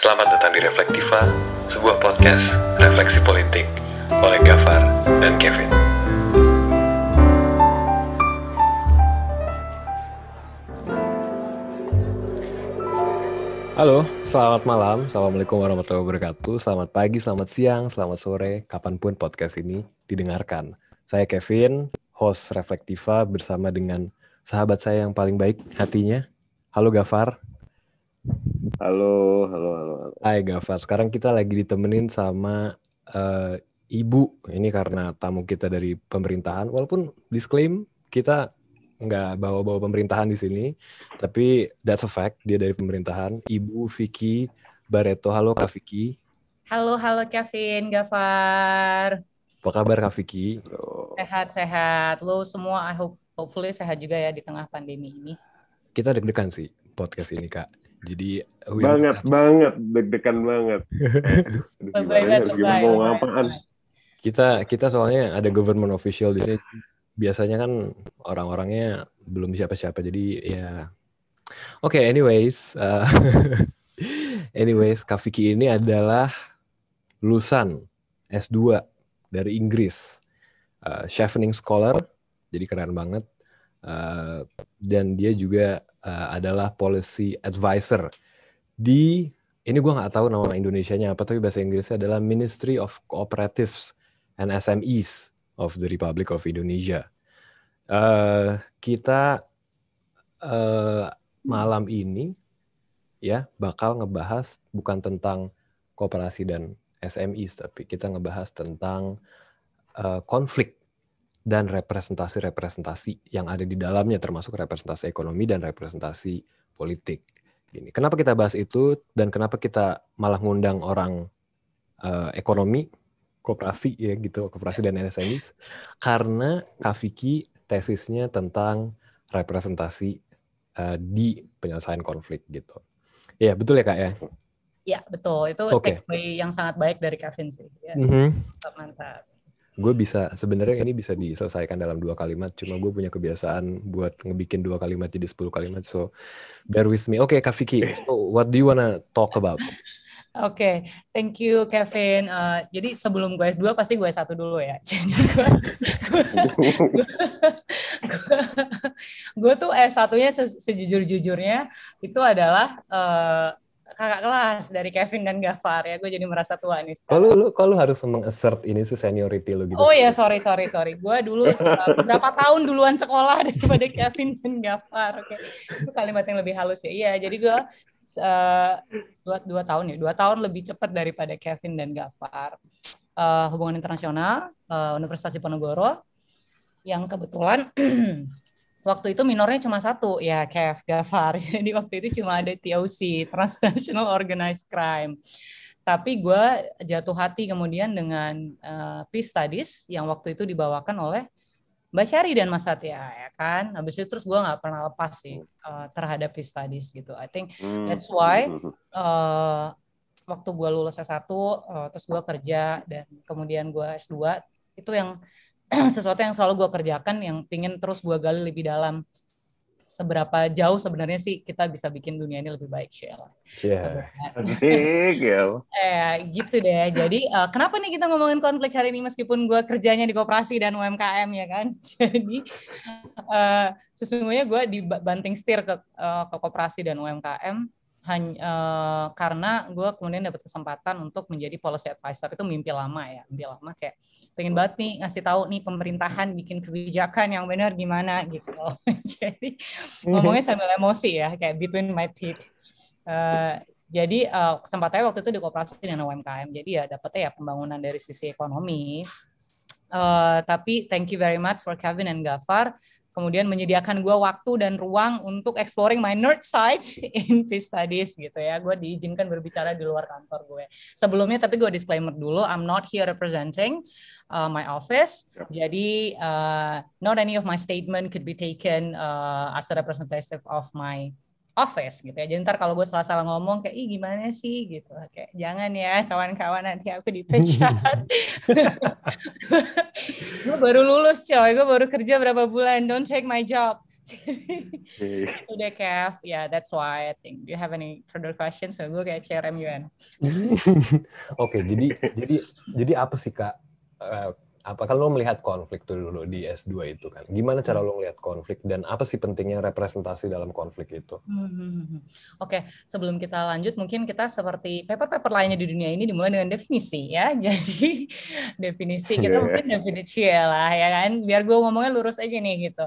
Selamat datang di Reflektiva, sebuah podcast refleksi politik oleh Gafar dan Kevin. Halo, selamat malam. Assalamualaikum warahmatullahi wabarakatuh. Selamat pagi, selamat siang, selamat sore, kapan pun podcast ini didengarkan. Saya Kevin, host Reflektiva bersama dengan sahabat saya yang paling baik hatinya. Halo Gafar. Halo, halo, halo. halo. Hai Gafar. Sekarang kita lagi ditemenin sama uh, ibu. Ini karena tamu kita dari pemerintahan. Walaupun disclaim kita nggak bawa-bawa pemerintahan di sini, tapi that's a fact dia dari pemerintahan. Ibu Vicky Bareto. Halo Kak Vicky. Halo, halo Kevin, Gafar. Apa kabar Kak Vicky? Sehat, sehat. Lo semua, I hope, hopefully sehat juga ya di tengah pandemi ini. Kita deg-degan sih podcast ini Kak. Jadi banget banget deg-degan banget. Aduh, lebay, mau apaan? kita kita soalnya ada government official di sini. Biasanya kan orang-orangnya belum siapa-siapa. Jadi ya Oke, anyways, uh, anyways, Kak Vicky ini adalah lulusan S2 dari Inggris, uh, chevening scholar, jadi keren banget. Uh, dan dia juga uh, adalah policy advisor di ini gue nggak tahu nama Indonesianya apa tapi bahasa Inggrisnya adalah Ministry of Cooperatives and SMEs of the Republic of Indonesia. Uh, kita uh, malam ini ya bakal ngebahas bukan tentang kooperasi dan SMEs tapi kita ngebahas tentang uh, konflik dan representasi-representasi yang ada di dalamnya termasuk representasi ekonomi dan representasi politik. Gini, kenapa kita bahas itu dan kenapa kita malah ngundang orang uh, ekonomi, kooperasi ya gitu, kooperasi dan SMEs? Karena Kak Vicky tesisnya tentang representasi uh, di penyelesaian konflik gitu. Ya betul ya kak ya. Ya, betul. Itu Oke. takeaway yang sangat baik dari Kevin sih. Ya, Mhm. mantap, mantap. Gue bisa sebenarnya ini bisa diselesaikan dalam dua kalimat. Cuma gue punya kebiasaan buat ngebikin dua kalimat jadi 10 kalimat. So bear with me. Oke Kak Vicky, so what do you wanna talk about? Oke, thank you Kevin. Uh, jadi sebelum gue S2 pasti gue S1 dulu ya. Jadi gue, gue tuh S1-nya se- sejujur-jujurnya itu adalah uh, kakak kelas dari Kevin dan Gafar ya. Gue jadi merasa tua nih. Kalau lu kalau harus mengassert ini sih seniority lu gitu. Oh ya, sorry, sorry, sorry. Gue dulu berapa tahun duluan sekolah daripada Kevin dan Gafar. Oke, itu kalimat yang lebih halus ya. Iya, jadi gue uh, dua, dua tahun ya, dua tahun lebih cepat daripada Kevin dan Gafar. Uh, hubungan internasional, uh, Universitas Diponegoro, yang kebetulan waktu itu minornya cuma satu, ya Kev, Gafar. Jadi waktu itu cuma ada TOC, Transnational Organized Crime tapi gue jatuh hati kemudian dengan uh, Peace Studies yang waktu itu dibawakan oleh Mbak Syari dan Mas Satya ya kan. Habis itu terus gue nggak pernah lepas sih uh, terhadap Peace Studies gitu. I think Hmm. That's why uh, waktu gue lulus S1 uh, terus gue kerja dan kemudian gue S2 itu yang sesuatu yang selalu gue kerjakan yang pingin terus gue gali lebih dalam seberapa jauh sebenarnya sih kita bisa bikin dunia ini lebih baik Sheila. Yeah. Asik ya. Eh, gitu deh. Jadi eh, kenapa nih kita ngomongin konflik hari ini meskipun gue kerjanya di koperasi dan UMKM ya kan? Jadi eh, sesungguhnya gue dibanting setir ke eh, ke koperasi dan UMKM hanya eh, karena gue kemudian dapat kesempatan untuk menjadi policy advisor itu mimpi lama ya, mimpi lama kayak pengen banget nih ngasih tahu nih pemerintahan bikin kebijakan yang benar gimana gitu. Jadi ngomongnya sambil emosi ya, kayak between my teeth. Eh, jadi eh, kesempatannya waktu itu di kooperasi dengan UMKM. Jadi ya dapetnya ya pembangunan dari sisi ekonomi. Eh, tapi thank you very much for Kevin and Gafar. Kemudian menyediakan gue waktu dan ruang untuk exploring my nerd side in peace studies gitu ya. Gue diizinkan berbicara di luar kantor gue. Sebelumnya tapi gue disclaimer dulu, I'm not here representing uh, my office. Jadi uh, not any of my statement could be taken uh, as a representative of my office gitu ya. Jadi ntar kalau gue salah-salah ngomong kayak ih gimana sih gitu. Kayak jangan ya kawan-kawan nanti aku dipecat. gue baru lulus coy, gue baru kerja berapa bulan. Don't take my job. Udah Kev, yeah that's why I think. Do you have any further questions? So gue kayak CRM UN. Oke, jadi jadi jadi apa sih kak? Uh, apa kan lo melihat konflik tuh dulu di S2 itu kan? Gimana cara lo melihat konflik dan apa sih pentingnya representasi dalam konflik itu? Hmm, hmm, hmm. Oke, okay. sebelum kita lanjut mungkin kita seperti paper-paper lainnya di dunia ini dimulai dengan definisi ya. Jadi definisi kita yeah. mungkin definisi ya lah ya kan. Biar gue ngomongnya lurus aja nih gitu.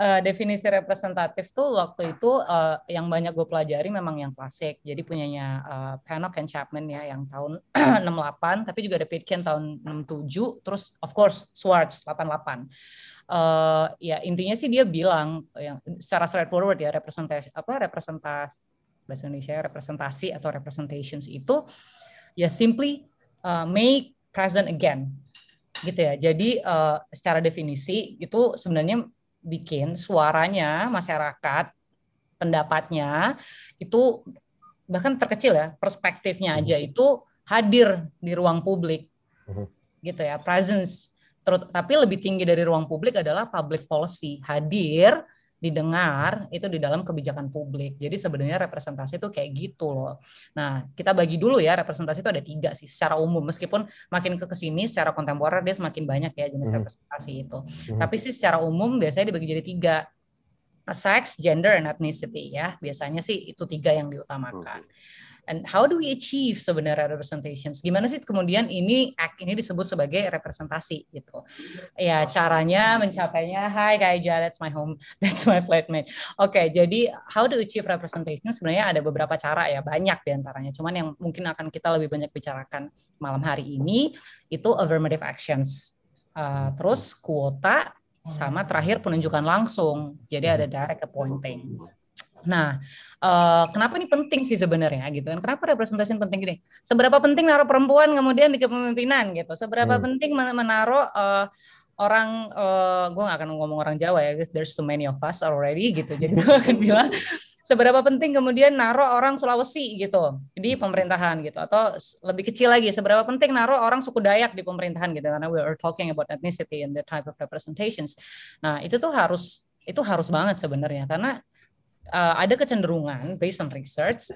Uh, definisi representatif tuh waktu itu uh, yang banyak gue pelajari memang yang klasik. Jadi punyanya uh, Pannock and Chapman ya yang tahun 68, tapi juga ada Pitkin tahun 67, terus of course Swartz 88. Uh, ya intinya sih dia bilang yang secara straightforward ya representasi apa representasi bahasa Indonesia representasi atau representations itu ya simply uh, make present again gitu ya. Jadi uh, secara definisi itu sebenarnya bikin suaranya masyarakat pendapatnya itu bahkan terkecil ya perspektifnya aja itu hadir di ruang publik mhm gitu ya presence terus tapi lebih tinggi dari ruang publik adalah public policy hadir didengar itu di dalam kebijakan publik. Jadi sebenarnya representasi itu kayak gitu loh. Nah kita bagi dulu ya representasi itu ada tiga sih secara umum meskipun makin ke ke sini secara kontemporer dia semakin banyak ya jenis hmm. representasi itu. Hmm. Tapi sih secara umum biasanya dibagi jadi tiga sex, gender, and ethnicity ya. Biasanya sih itu tiga yang diutamakan. Hmm and how do we achieve sebenarnya representations? Gimana sih kemudian ini act ini disebut sebagai representasi gitu? Ya caranya mencapainya, Hai Kaija, that's my home, that's my flatmate. Oke, okay, jadi how to achieve representation sebenarnya ada beberapa cara ya, banyak di antaranya. Cuman yang mungkin akan kita lebih banyak bicarakan malam hari ini itu affirmative actions. Uh, terus kuota sama terakhir penunjukan langsung. Jadi ada direct appointing. Nah, uh, kenapa ini penting sih sebenarnya gitu kan? Kenapa representasi penting gini? Seberapa penting naruh perempuan kemudian di kepemimpinan gitu? Seberapa hmm. penting menaruh uh, orang uh, gue gak akan ngomong orang Jawa ya, guys. There's so many of us already gitu. Jadi gue akan bilang seberapa penting kemudian naruh orang Sulawesi gitu di pemerintahan gitu atau lebih kecil lagi seberapa penting naruh orang suku Dayak di pemerintahan gitu karena we are talking about ethnicity and the type of representations. Nah, itu tuh harus itu harus banget sebenarnya karena uh, ada kecenderungan based on research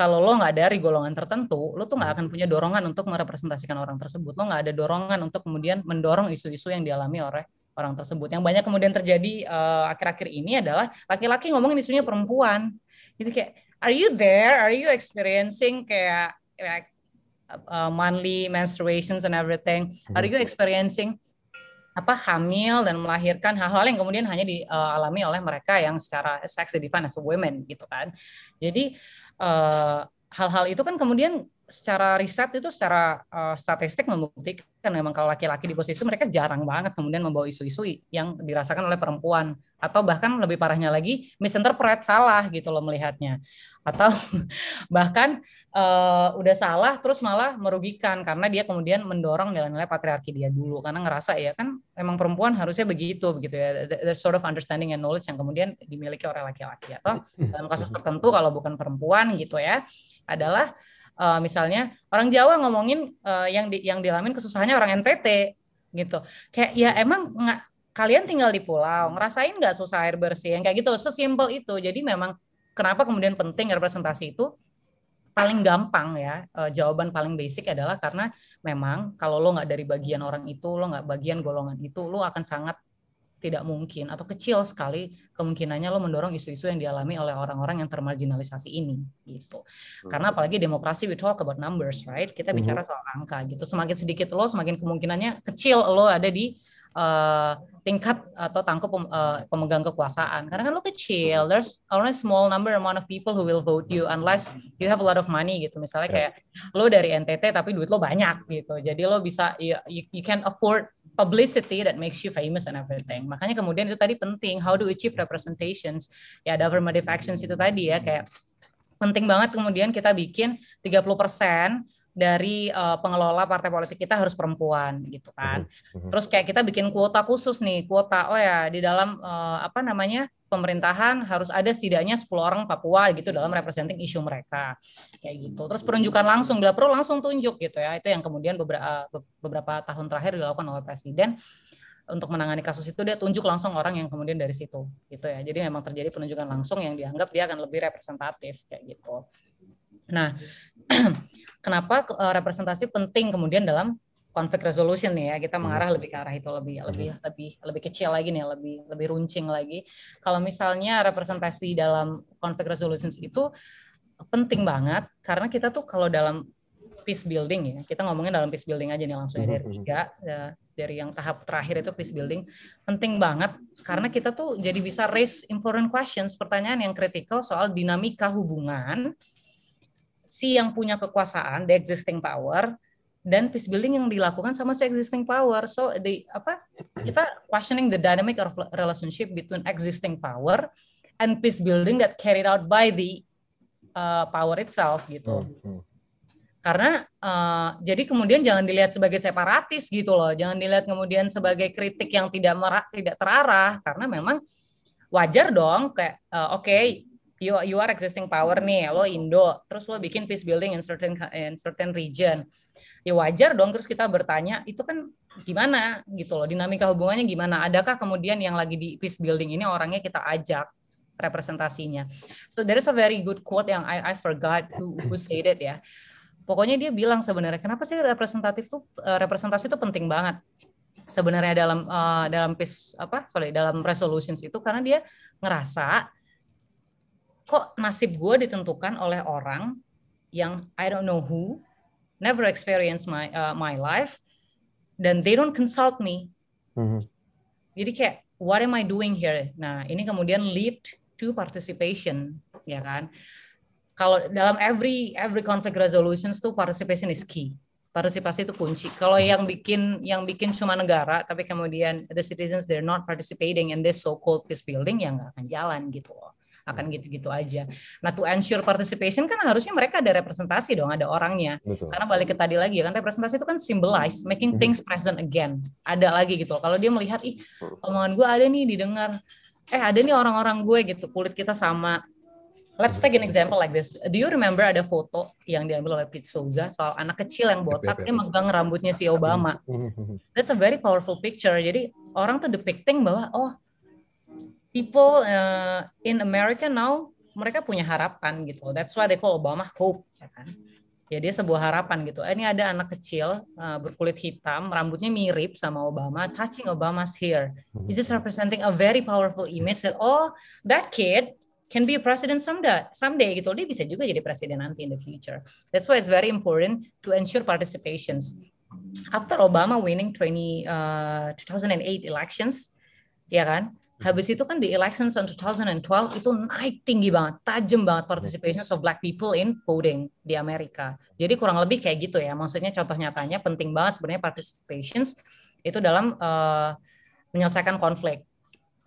kalau lo nggak dari golongan tertentu, lo tuh nggak akan punya dorongan untuk merepresentasikan orang tersebut. Lo nggak ada dorongan untuk kemudian mendorong isu-isu yang dialami oleh orang tersebut. Yang banyak kemudian terjadi uh, akhir-akhir ini adalah laki-laki ngomongin isunya perempuan. Jadi kayak, are you there? Are you experiencing kayak, kayak uh, monthly menstruations and everything? Are you experiencing apa hamil dan melahirkan hal-hal yang kemudian hanya dialami oleh mereka yang secara sex defined as women gitu kan. Jadi uh, hal-hal itu kan kemudian secara riset itu secara uh, statistik membuktikan memang kalau laki-laki di posisi mereka jarang banget kemudian membawa isu-isu yang dirasakan oleh perempuan atau bahkan lebih parahnya lagi misinterpret salah gitu loh melihatnya atau bahkan uh, udah salah terus malah merugikan karena dia kemudian mendorong nilai-nilai patriarki dia dulu. Karena ngerasa ya kan memang perempuan harusnya begitu begitu ya. The sort of understanding and knowledge yang kemudian dimiliki oleh laki-laki. Atau dalam kasus tertentu kalau bukan perempuan gitu ya adalah uh, misalnya orang Jawa ngomongin uh, yang di, yang dialamin kesusahannya orang NTT gitu. Kayak ya emang nggak kalian tinggal di pulau ngerasain nggak susah air bersih yang kayak gitu. Sesimpel itu. Jadi memang kenapa kemudian penting representasi itu paling gampang ya uh, jawaban paling basic adalah karena memang kalau lo nggak dari bagian orang itu lo nggak bagian golongan itu lo akan sangat tidak mungkin atau kecil sekali kemungkinannya lo mendorong isu-isu yang dialami oleh orang-orang yang termarginalisasi ini gitu. Karena hmm. apalagi demokrasi we talk about numbers, right? Kita bicara hmm. soal angka gitu. Semakin sedikit lo, semakin kemungkinannya kecil lo ada di uh, tingkat atau tangkup uh, pemegang kekuasaan. Karena kan lo kecil there's only small number amount of people who will vote you unless you have a lot of money gitu. Misalnya kayak lo dari NTT tapi duit lo banyak gitu. Jadi lo bisa you, you can afford publicity that makes you famous and everything. Makanya kemudian itu tadi penting how to achieve representations. Ya ada affirmative actions itu tadi ya kayak penting banget kemudian kita bikin 30% dari uh, pengelola partai politik kita harus perempuan gitu kan. Mhm, mhm. Terus kayak kita bikin kuota khusus nih, kuota oh ya di dalam uh, apa namanya pemerintahan harus ada setidaknya 10 orang Papua gitu dalam representing isu mereka kayak gitu. Terus penunjukan langsung bila perlu langsung tunjuk gitu ya. Itu yang kemudian beberapa beberapa tahun terakhir dilakukan oleh presiden untuk menangani kasus itu dia tunjuk langsung orang yang kemudian dari situ gitu ya jadi memang terjadi penunjukan langsung yang dianggap dia akan lebih representatif kayak gitu nah kenapa uh, representasi penting kemudian dalam konflik resolution nih ya. Kita mengarah lebih ke arah itu lebih lebih lebih lebih kecil lagi nih lebih lebih runcing lagi. Kalau misalnya representasi dalam konflik resolution itu penting banget karena kita tuh kalau dalam peace building ya kita ngomongin dalam peace building aja nih langsung ya dari tiga ya, dari yang tahap terakhir itu peace building penting banget. Karena kita tuh jadi bisa raise important questions pertanyaan yang kritikal soal dinamika hubungan si yang punya kekuasaan the existing power dan peace building yang dilakukan sama si existing power. So the apa kita questioning the dynamic of relationship between existing power and peace building that carried out by the uh, power itself gitu. Hmm, hmm. Karena uh, jadi kemudian jangan dilihat sebagai separatis gitu loh, jangan dilihat kemudian sebagai kritik yang tidak merak, tidak terarah karena memang wajar dong kayak uh, oke okay, you you are existing power nih, lo Indo, terus lo bikin peace building in certain in certain region. Ya wajar dong terus kita bertanya itu kan gimana? Gitu loh dinamika hubungannya gimana? Adakah kemudian yang lagi di peace building ini orangnya kita ajak representasinya? So there is a very good quote yang I, I forgot who, who said it ya. Pokoknya dia bilang sebenarnya kenapa sih representatif tuh eh, representasi itu penting banget sebenarnya dalam uh, dalam peace apa sorry dalam resolutions itu? Karena dia ngerasa kok nasib gue ditentukan oleh orang yang I don't know who never experienced my uh, my life dan they don't consult me. Mm-hmm. jadi kayak what am I doing here? Nah ini kemudian lead to participation ya kan? Kalau dalam every every conflict resolutions tuh participation is key. Partisipasi itu kunci. Kalau yang bikin yang bikin cuma negara, tapi kemudian the citizens they're not participating in this so-called peace building, ya nggak akan jalan gitu loh akan gitu-gitu aja. Nah, to ensure participation kan harusnya mereka ada representasi dong, ada orangnya. Betul. Karena balik ke tadi lagi kan representasi itu kan symbolize making hmm. things present again. Ada lagi gitu. Kalau dia melihat ih omongan gue ada nih didengar. Eh, ada nih orang-orang gue gitu, kulit kita sama. Let's take an example like this. Do you remember ada foto yang diambil oleh Pete Souza soal anak kecil yang botak dia megang rambutnya si Obama. Hmm. That's a very powerful picture. Jadi orang tuh depicting bahwa oh people uh, in America now mereka punya harapan gitu. That's why they call Obama hope, ya kan? Ya dia sebuah harapan gitu. Ini ada anak kecil uh, berkulit hitam, rambutnya mirip sama Obama, touching Obama's hair. This is representing a very powerful image that oh that kid can be a president someday, someday gitu. Dia bisa juga jadi presiden nanti in the future. That's why it's very important to ensure participations. After Obama winning 20 uh, 2008 elections, ya kan? Habis itu kan di elections in 2012 itu naik tinggi banget, tajam banget participation of black people in voting di Amerika. Jadi kurang lebih kayak gitu ya. Maksudnya contoh nyatanya penting banget sebenarnya participations itu dalam uh, menyelesaikan konflik.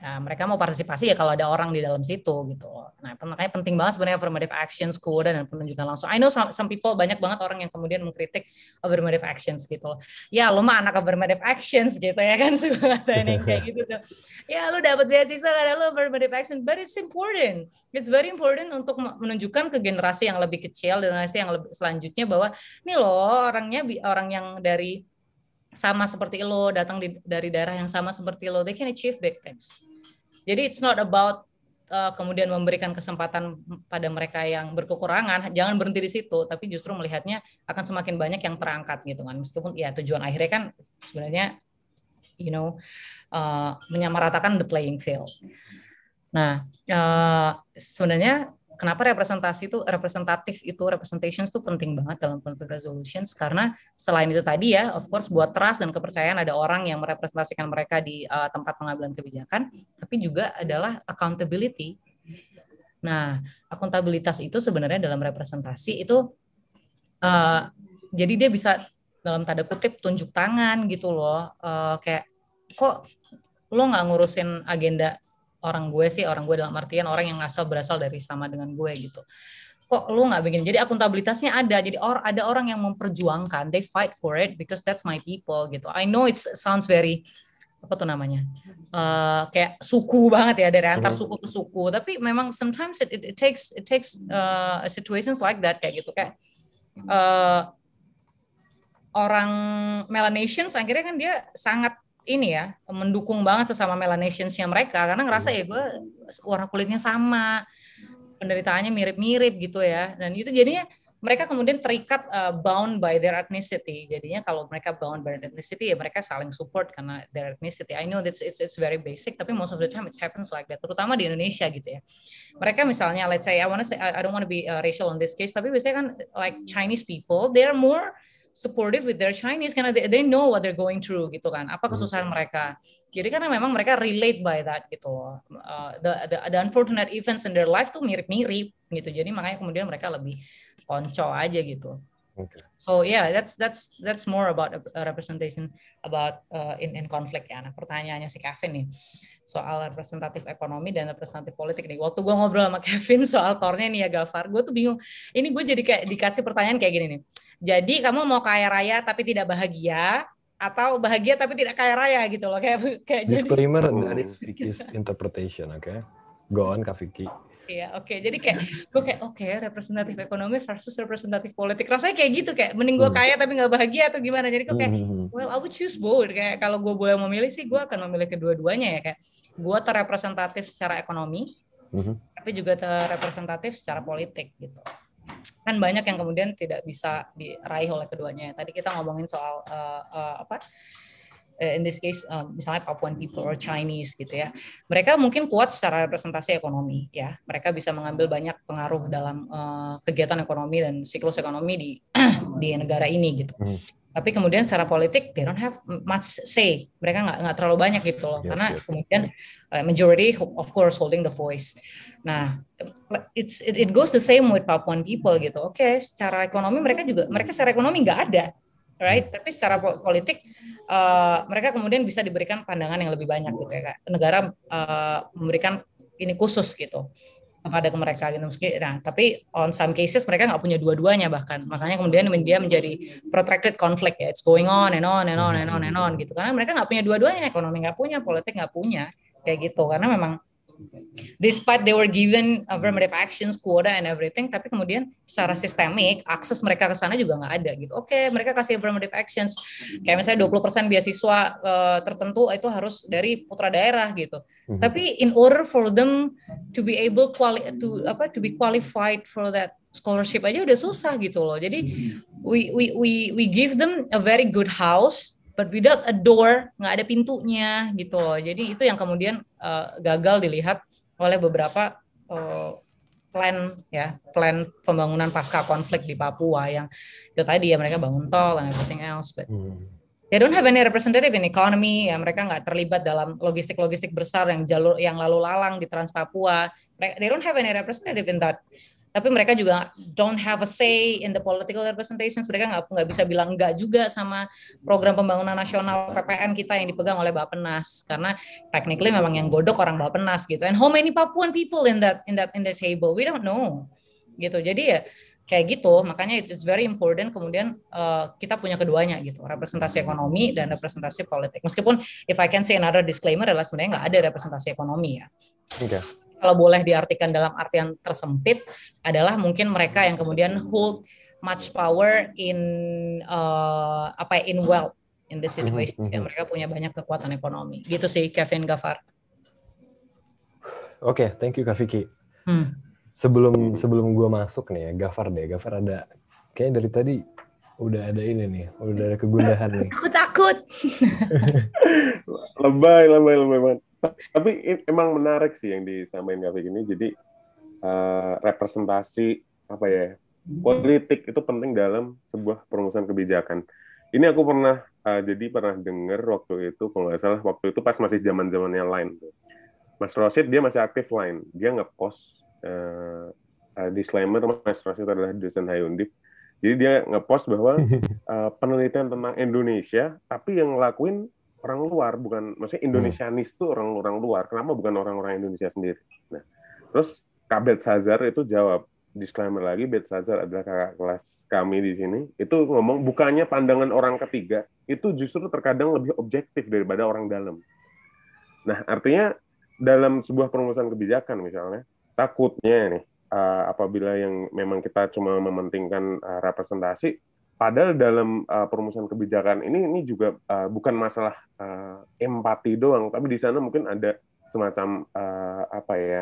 Nah, mereka mau partisipasi ya kalau ada orang di dalam situ gitu. Nah, makanya penting banget sebenarnya affirmative actions, quote dan penunjukan langsung. I know some, some people banyak banget orang yang kemudian mengkritik affirmative actions gitu. Ya, lo mah anak affirmative actions gitu ya kan suka yang kayak gitu tuh. Ya, lo dapat beasiswa karena lo affirmative action, but it's important. It's very important untuk menunjukkan ke generasi yang lebih kecil, generasi yang lebih selanjutnya bahwa nih lo orangnya orang yang dari sama seperti lo datang di, dari daerah yang sama seperti lo, they can achieve big things jadi it's not about uh, kemudian memberikan kesempatan pada mereka yang berkekurangan, jangan berhenti di situ, tapi justru melihatnya akan semakin banyak yang terangkat gitu kan. Meskipun ya tujuan akhirnya kan sebenarnya you know uh, menyamaratakan the playing field. Nah, uh, sebenarnya kenapa representasi itu representatif itu representations itu penting banget dalam conflict resolutions? Karena selain itu tadi ya of course buat trust dan kepercayaan ada orang yang merepresentasikan mereka di uh, tempat pengambilan kebijakan tapi juga adalah accountability. Nah akuntabilitas itu sebenarnya dalam representasi itu uh, jadi dia bisa dalam tanda kutip tunjuk tangan gitu loh uh, kayak kok lo nggak ngurusin agenda orang gue sih orang gue dalam artian orang yang asal berasal dari sama dengan gue gitu. Kok lu nggak bikin? Jadi akuntabilitasnya ada. Jadi or ada orang yang memperjuangkan. They fight for it because that's my people gitu. I know it sounds very apa tuh namanya? Uh, kayak suku banget ya. Dari antar mm-hmm. suku ke suku. Tapi memang sometimes it, it, it takes it takes uh, situations like that kayak gitu. Kayak uh, orang Melanesians akhirnya kan dia sangat ini ya mendukung banget sesama Melanesians-nya mereka karena ngerasa ya gue warna kulitnya sama penderitaannya mirip-mirip gitu ya. Dan itu jadinya mereka kemudian terikat uh, bound by their ethnicity. Jadinya kalau mereka bound by their ethnicity ya mereka saling support karena their ethnicity. I know that's it's it's very basic tapi most of the time it happens like that terutama di Indonesia gitu ya. Mereka misalnya let's say I wanna say I don't want to be uh, racial on this case tapi biasanya kan like Chinese people they're more supportive with their Chinese karena they, they know what they're going through gitu kan. Apa kesusahan mereka. Jadi karena memang mereka relate by that gitu loh. Uh, the, the the unfortunate events in their life tuh mirip-mirip gitu. Jadi makanya kemudian mereka lebih konco aja gitu. Okay. So yeah, that's that's that's more about a representation about uh, in in conflict ya. Nah, pertanyaannya si Kevin nih soal representatif ekonomi dan representatif politik nih. Waktu gue ngobrol sama Kevin soal tornya nih ya Gafar, gue tuh bingung. Ini gue jadi kayak dikasih pertanyaan kayak gini nih. Jadi kamu mau kaya raya tapi tidak bahagia atau bahagia tapi tidak kaya raya gitu loh kayak kayak jadi Disclaimer, that is Vicky's interpretation, okay? Go on, Kak Vicky. Iya, oke. Jadi kayak gue kayak oke representatif ekonomi versus representatif politik. Rasanya kayak gitu kayak mending gue Hmm. kaya tapi nggak bahagia atau gimana. Jadi gue kayak Hmm. well I would choose both. Kayak kalau gue boleh memilih sih gue akan memilih kedua-duanya ya kayak gue terrepresentatif secara ekonomi Mhm. tapi juga terrepresentatif secara politik gitu. Kan banyak yang kemudian tidak bisa diraih oleh keduanya. Tadi kita ngomongin soal uh, uh, apa? Eh, in this case um, misalnya Papuan people or Chinese gitu ya. Mereka mungkin kuat secara representasi ekonomi ya. Mereka bisa mengambil banyak pengaruh dalam uh, kegiatan ekonomi dan siklus ekonomi di di negara ini gitu. Hmm. tapi kemudian secara politik they don't have much say. Mereka nggak nggak terlalu banyak gitu loh. Yes, karena yes. kemudian uh, majority of course holding the voice. Nah it's it, it goes the same with Papuan people gitu. Oke secara ekonomi mereka juga mereka secara ekonomi nggak ada right? Tapi secara po- politik uh, mereka kemudian bisa diberikan pandangan yang lebih banyak gitu ya Kak. negara uh, memberikan ini khusus gitu kepada ke mereka gitu. Meski nah tapi on some cases mereka nggak punya dua-duanya bahkan. Makanya kemudian dia menjadi protracted conflict ya. It's going on and on and on and on and on gitu. Karena mereka nggak punya dua-duanya. Ekonomi nggak punya politik nggak punya. Kayak gitu. Karena memang despite they were given affirmative actions quota and everything tapi kemudian secara sistemik akses mereka ke sana juga nggak ada gitu. Oke mereka kasih affirmative actions. Kayak misalnya 20% beasiswa eh, tertentu itu harus dari putra daerah gitu. Mhm. tapi in order for them to be able quali to apa to be qualified for that scholarship aja udah susah gitu loh. Jadi we we we we give them a very good house but without a door nggak ada pintunya gitu. Loh jadi itu yang kemudian eh, gagal dilihat oleh beberapa eh, plan ya plan pembangunan pasca konflik di Papua yang itu tadi ya mereka bangun tol and everything else but Hmm. they don't have any representative in economy. Ya mereka nggak terlibat dalam logistik-logistik besar yang jalur yang lalu lalang di Trans Papua. They don't have any representative in that tapi mereka juga don't have a say in the political representations. Mereka nggak nggak bisa bilang enggak juga sama program pembangunan nasional PPN kita yang dipegang oleh Bappenas karena technically memang yang godok orang Bappenas gitu. And how many Papuan people in that in that in the table? We don't know. Gitu. Jadi ya kayak gitu. Makanya it's, very important kemudian uh, kita punya keduanya gitu. Representasi ekonomi dan representasi politik. Meskipun if I can say another disclaimer adalah sebenarnya nggak ada representasi ekonomi ya. Oke. Kalau boleh diartikan dalam artian tersempit adalah mungkin mereka yang kemudian hold much power in uh, apa ya, in wealth in this situation Mhm, ya mhm. mereka punya banyak kekuatan ekonomi gitu sih Kevin Gafar Oke, thank you Kak Vicky. hmm. Sebelum sebelum gua masuk nih ya, Gafar deh. Gafar ada kayaknya dari tadi udah ada ini nih, udah ada kegundahan nih. aku takut lebay lebay lebay banget tapi emang menarik sih yang disampaikan Kak Vicky ini jadi eh, representasi apa ya politik itu penting dalam sebuah perumusan kebijakan. Ini aku pernah eh, jadi pernah dengar waktu itu kalau nggak salah waktu itu pas masih zaman zamannya lain Mas Rosid dia masih aktif lain dia ngepost eh, eh, disclaimer Mas Rosid adalah dosen Hayundip jadi dia ngepost bahwa eh, penelitian tentang Indonesia tapi yang ngelakuin orang luar bukan maksudnya Indonesianis tuh orang-orang luar. Kenapa bukan orang-orang Indonesia sendiri? Nah terus Kabet Sazar itu jawab disclaimer lagi Bet Sazar adalah kakak kelas kami di sini. Itu ngomong bukannya pandangan orang ketiga itu justru terkadang lebih objektif daripada orang dalam. Nah artinya dalam sebuah perumusan kebijakan misalnya takutnya nih uh, apabila yang memang kita cuma mementingkan uh, representasi padahal dalam uh, perumusan kebijakan ini ini juga uh, bukan masalah uh, empati doang, tapi di sana mungkin ada semacam uh, apa ya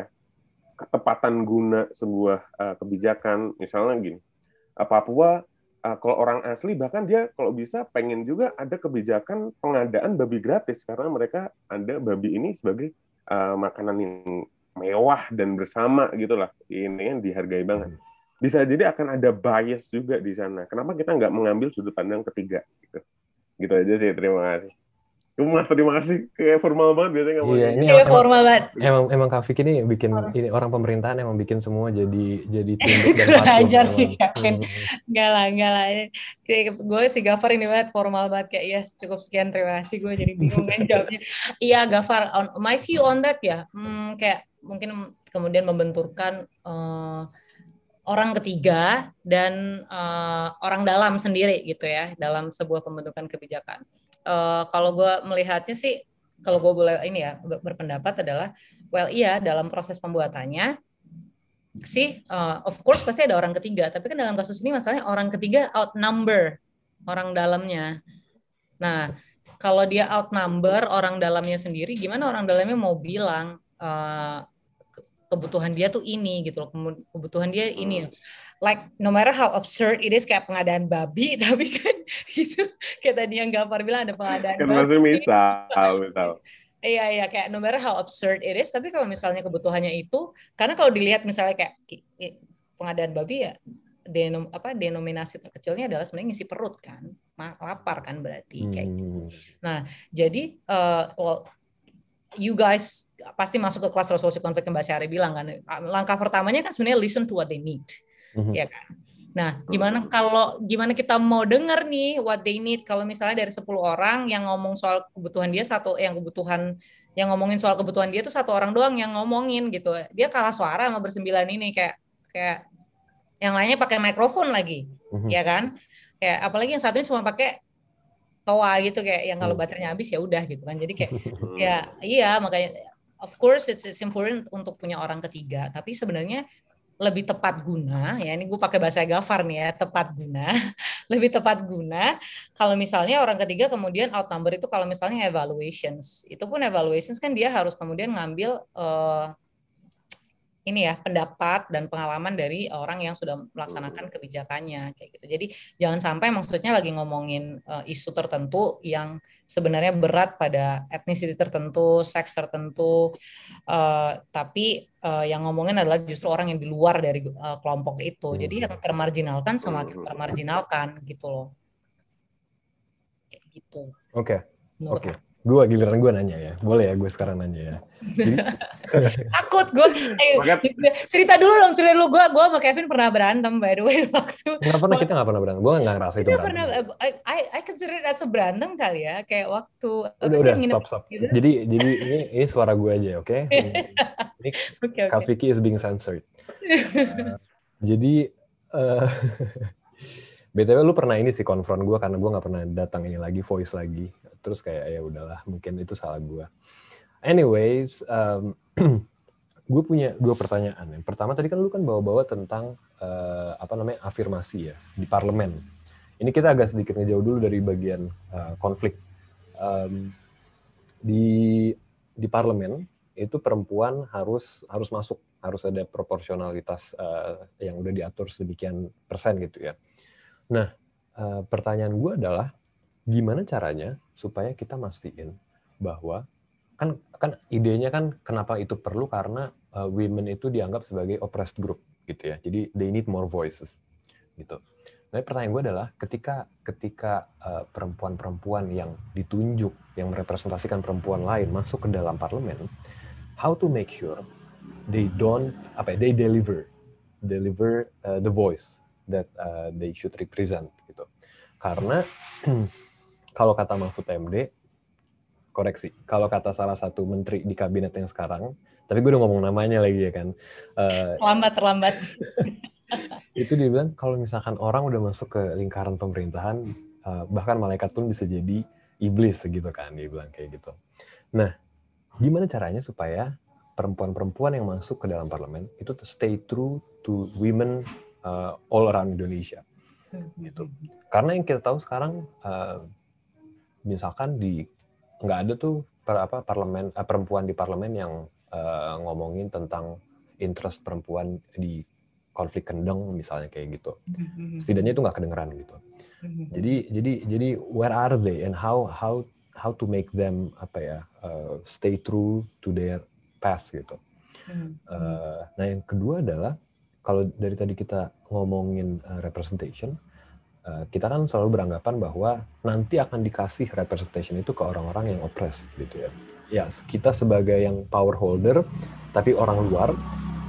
ketepatan guna sebuah uh, kebijakan. Misalnya gini, uh, Papua uh, kalau orang asli bahkan dia kalau bisa pengen juga ada kebijakan pengadaan babi gratis karena mereka ada babi ini sebagai uh, makanan yang mewah dan bersama gitulah ini yang dihargai banget bisa jadi akan ada bias juga di sana kenapa kita nggak mengambil sudut pandang ketiga gitu gitu aja sih terima kasih Cuma terima kasih kayak formal banget biasanya nggak Iya, ini Iya, emang, formal banget. emang emang Kak ini bikin ini orang pemerintahan emang bikin semua jadi jadi tunduk dan patuh. ajar sih, emang. Kevin. Hmm. Enggak lah, enggak lah. Kayak gue si Gafar ini banget formal banget kayak yes cukup sekian terima kasih gue jadi bingung kan jawabnya. Iya Gafar, on, my view on that ya, hmm, kayak mungkin kemudian membenturkan eh, orang ketiga dan eh, orang dalam sendiri gitu ya dalam sebuah pembentukan kebijakan. Eh, kalau gue melihatnya sih, kalau gue boleh ini ya ber- berpendapat adalah, well iya dalam proses pembuatannya sih uh, of course pasti ada orang ketiga tapi kan dalam kasus ini masalahnya orang ketiga outnumber orang dalamnya nah kalau dia outnumber orang dalamnya sendiri gimana orang dalamnya mau bilang uh, kebutuhan dia tuh ini gitu loh kebutuhan dia ini like no matter how absurd it is kayak pengadaan babi tapi kan itu kayak tadi yang Gafar bilang ada pengadaan kan babi misal misal Iya iya kayak no matter how absurd it is, tapi kalau misalnya kebutuhannya itu, karena kalau dilihat misalnya kayak pengadaan babi ya denom apa denominasi terkecilnya adalah sebenarnya ngisi perut kan, lapar kan berarti kayak gitu. Hmm. Jadi uh, well, you guys pasti masuk ke kelas resolusi konflik yang Mbak Syari bilang kan, langkah pertamanya kan sebenarnya listen to what they need Mhm. ya kan. Nah, gimana kalau gimana kita mau denger nih what they need kalau misalnya dari 10 orang yang ngomong soal kebutuhan dia satu yang kebutuhan yang ngomongin soal kebutuhan dia tuh satu orang doang yang ngomongin gitu. Dia kalah suara sama bersembilan ini kayak kayak yang lainnya pakai mikrofon lagi, Mhm. ya kan? Kayak apalagi yang satu ini cuma pakai toa gitu kayak yang kalau Hmm. baterainya habis ya udah gitu kan. Jadi kayak ya iya makanya of course it's, it's important untuk punya orang ketiga tapi sebenarnya lebih tepat guna ya ini gue pakai bahasa Gafar nih ya tepat guna lebih tepat guna kalau misalnya orang ketiga kemudian outnumber itu kalau misalnya evaluations itu pun evaluations kan dia harus kemudian ngambil eh, ini ya pendapat dan pengalaman dari orang yang sudah melaksanakan kebijakannya kayak gitu jadi jangan sampai maksudnya lagi ngomongin eh, isu tertentu yang sebenarnya berat pada etnisiti tertentu, seks tertentu, eh, tapi eh, yang ngomongin adalah justru orang yang di luar dari eh, kelompok itu. Jadi yang termarginalkan semakin termarginalkan gitu loh. Kayak gitu. Oke, Menurut oke. Gua giliran gue nanya ya. Boleh ya gue sekarang nanya ya. Jadi, takut gue cerita dulu dong cerita dulu gue gue sama Kevin pernah berantem by the way waktu nggak pernah kita nggak pernah berantem. Gue nggak ngerasa itu kita berantem. pernah I, I, I consider it as a berantem kali ya kayak waktu Udah udah yang nginep stop stop. gitu? Jadi jadi ini ini suara gue aja, oke? Ini oke Kak oke Vicky is being censored. Uh, jadi eh btw lu pernah ini sih konfront gue karena gue nggak pernah datang ini lagi voice lagi. Terus kayak ya udahlah mungkin itu salah gue. Anyways, um, gue punya dua pertanyaan. Yang pertama tadi kan lu kan bawa-bawa tentang eh, apa namanya afirmasi ya di parlemen. Ini kita agak sedikit ngejauh dulu dari bagian eh, konflik. Em, di di parlemen itu perempuan harus harus masuk harus ada proporsionalitas eh, yang udah diatur sedemikian persen gitu ya. Nah eh, pertanyaan gue adalah gimana caranya supaya kita mastiin bahwa kan kan idenya kan kenapa itu perlu karena eh, women itu dianggap sebagai oppressed group gitu ya. Jadi they need more voices gitu. Nah pertanyaan gue adalah ketika ketika eh, perempuan-perempuan yang ditunjuk yang merepresentasikan perempuan lain masuk ke dalam parlemen, how to make sure they don't apa ya, they deliver deliver uh, the voice that uh, they should represent gitu. Karena kalau kata Mahfud MD koreksi kalau kata salah satu menteri di kabinet yang sekarang tapi gue udah ngomong namanya lagi ya kan uh, terlambat terlambat. Itu dia bilang kalau misalkan orang udah masuk ke lingkaran pemerintahan uh, bahkan malaikat pun bisa jadi iblis gitu kan dia bilang kayak gitu. Nah gimana caranya supaya perempuan-perempuan yang masuk ke dalam parlemen itu stay true to women uh, all around Indonesia gitu. Karena yang kita tahu sekarang, uh, misalkan di nggak ada tuh per, apa parlemen uh, perempuan di parlemen yang uh, ngomongin tentang interest perempuan di konflik kendeng misalnya kayak gitu. Setidaknya itu nggak kedengeran gitu. Jadi jadi jadi where are they and how how how to make them apa ya uh, stay true to their path gitu. Uh, nah yang kedua adalah kalau dari tadi kita ngomongin uh, representation, uh, kita kan selalu beranggapan bahwa nanti akan dikasih representation itu ke orang-orang yang oppressed gitu ya. Ya kita sebagai yang power holder, tapi orang luar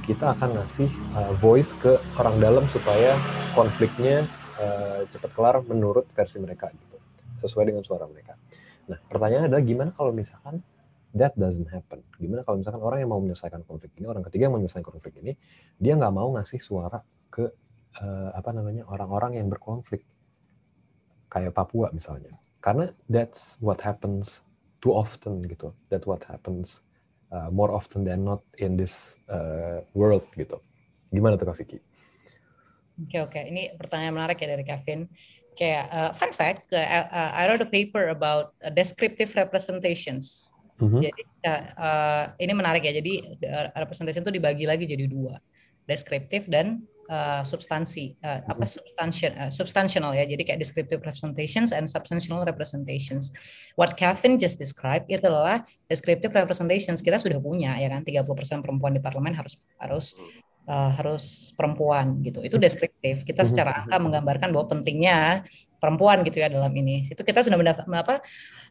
kita akan ngasih uh, voice ke orang dalam supaya konfliknya cepat kelar menurut versi mereka gitu, sesuai dengan suara mereka. Nah pertanyaannya adalah gimana kalau misalkan that doesn't happen. Gimana kalau misalkan orang yang mau menyelesaikan konflik ini, orang ketiga yang mau menyelesaikan konflik ini, dia nggak mau ngasih suara ke uh, apa namanya orang-orang yang berkonflik, kayak Papua misalnya. Karena that's what happens too often gitu. That what happens uh, more often than not in this uh, world gitu. Gimana tuh Kak Vicky? Oke okay, oke, okay. ini pertanyaan menarik ya dari Kevin. Kayak uh, fun fact, uh, I wrote a paper about uh, descriptive representations Mm-hmm. Jadi uh, ini menarik ya. Jadi representation itu dibagi lagi jadi dua, deskriptif dan uh, substansi. Uh, mm-hmm. Apa substansial? Uh, substantial ya. Jadi kayak descriptive representations and substantial representations. What Kevin just described itu adalah descriptive representations kita sudah punya ya kan. 30% perempuan di parlemen harus harus uh, harus perempuan gitu. Itu deskriptif. Kita secara angka menggambarkan bahwa pentingnya perempuan gitu ya dalam ini. Itu kita sudah mendapat apa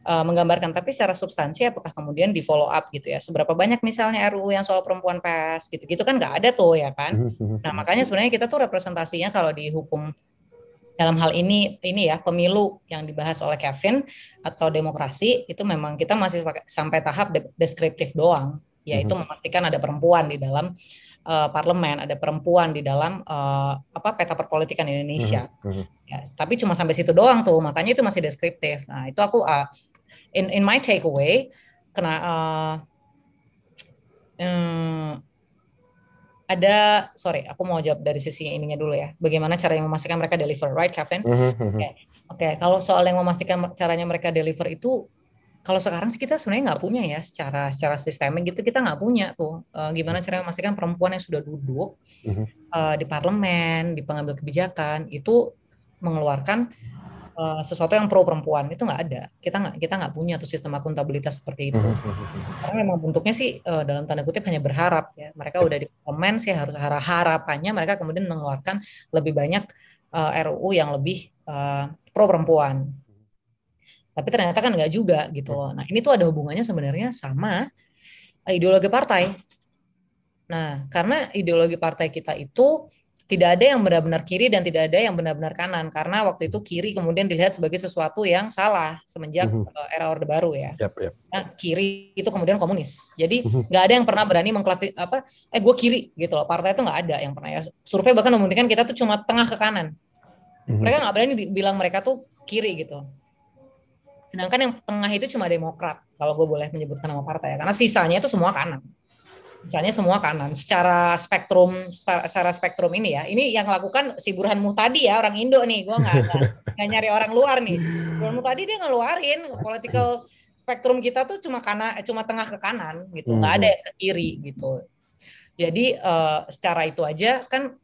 uh, menggambarkan tapi secara substansi apakah kemudian di follow up gitu ya. Seberapa banyak misalnya RUU yang soal perempuan pers gitu-gitu kan nggak ada tuh ya kan. Nah, makanya sebenarnya kita tuh representasinya kalau di hukum dalam hal ini ini ya pemilu yang dibahas oleh Kevin atau demokrasi itu memang kita masih sampai tahap deskriptif doang yaitu memastikan ada perempuan di dalam uh, parlemen, ada perempuan di dalam uh, apa peta perpolitikan Indonesia. Mm -hmm. ya, tapi cuma sampai situ doang tuh, makanya itu masih deskriptif. Nah itu aku uh, in in my takeaway kena uh, um, ada sorry aku mau jawab dari sisi ininya dulu ya bagaimana cara yang memastikan mereka deliver right Kevin oke okay. okay. kalau soal yang memastikan caranya mereka deliver itu kalau sekarang sih kita sebenarnya nggak punya ya secara secara sistemik gitu kita nggak punya tuh. Uh, gimana cara memastikan perempuan yang sudah duduk uh, di parlemen di pengambil kebijakan itu mengeluarkan uh, sesuatu yang pro perempuan itu nggak ada. Kita nggak kita nggak punya tuh sistem akuntabilitas seperti itu. Karena memang bentuknya sih uh, dalam tanda kutip hanya berharap ya. Mereka udah di parlemen sih harus harapannya mereka kemudian mengeluarkan lebih banyak uh, RUU yang lebih uh, pro perempuan tapi ternyata kan nggak juga gitu loh. Nah ini tuh ada hubungannya sebenarnya sama ideologi partai. Nah karena ideologi partai kita itu tidak ada yang benar-benar kiri dan tidak ada yang benar-benar kanan karena waktu itu kiri kemudian dilihat sebagai sesuatu yang salah semenjak uh era orde baru ya. Yep, yep. Nah, kiri itu kemudian komunis. Jadi nggak ada yang pernah berani mengklasi apa eh gue kiri gitu loh. Partai itu nggak ada yang pernah ya. Survei bahkan membuktikan kita tuh cuma tengah ke kanan. Mereka nggak berani bilang mereka tuh kiri gitu. Sedangkan yang tengah itu cuma Demokrat, kalau gue boleh menyebutkan nama partai ya. Karena sisanya itu semua kanan. Sisanya semua kanan. Secara spektrum, secara spektrum ini ya. Ini yang lakukan si Burhan Muhtadi ya, orang Indo nih. Gue nggak nggak nyari orang luar nih. Burhan Muhtadi dia ngeluarin political spektrum kita tuh cuma kanan, cuma tengah ke kanan gitu. Nggak ada ke kiri gitu. Jadi uh, secara itu aja kan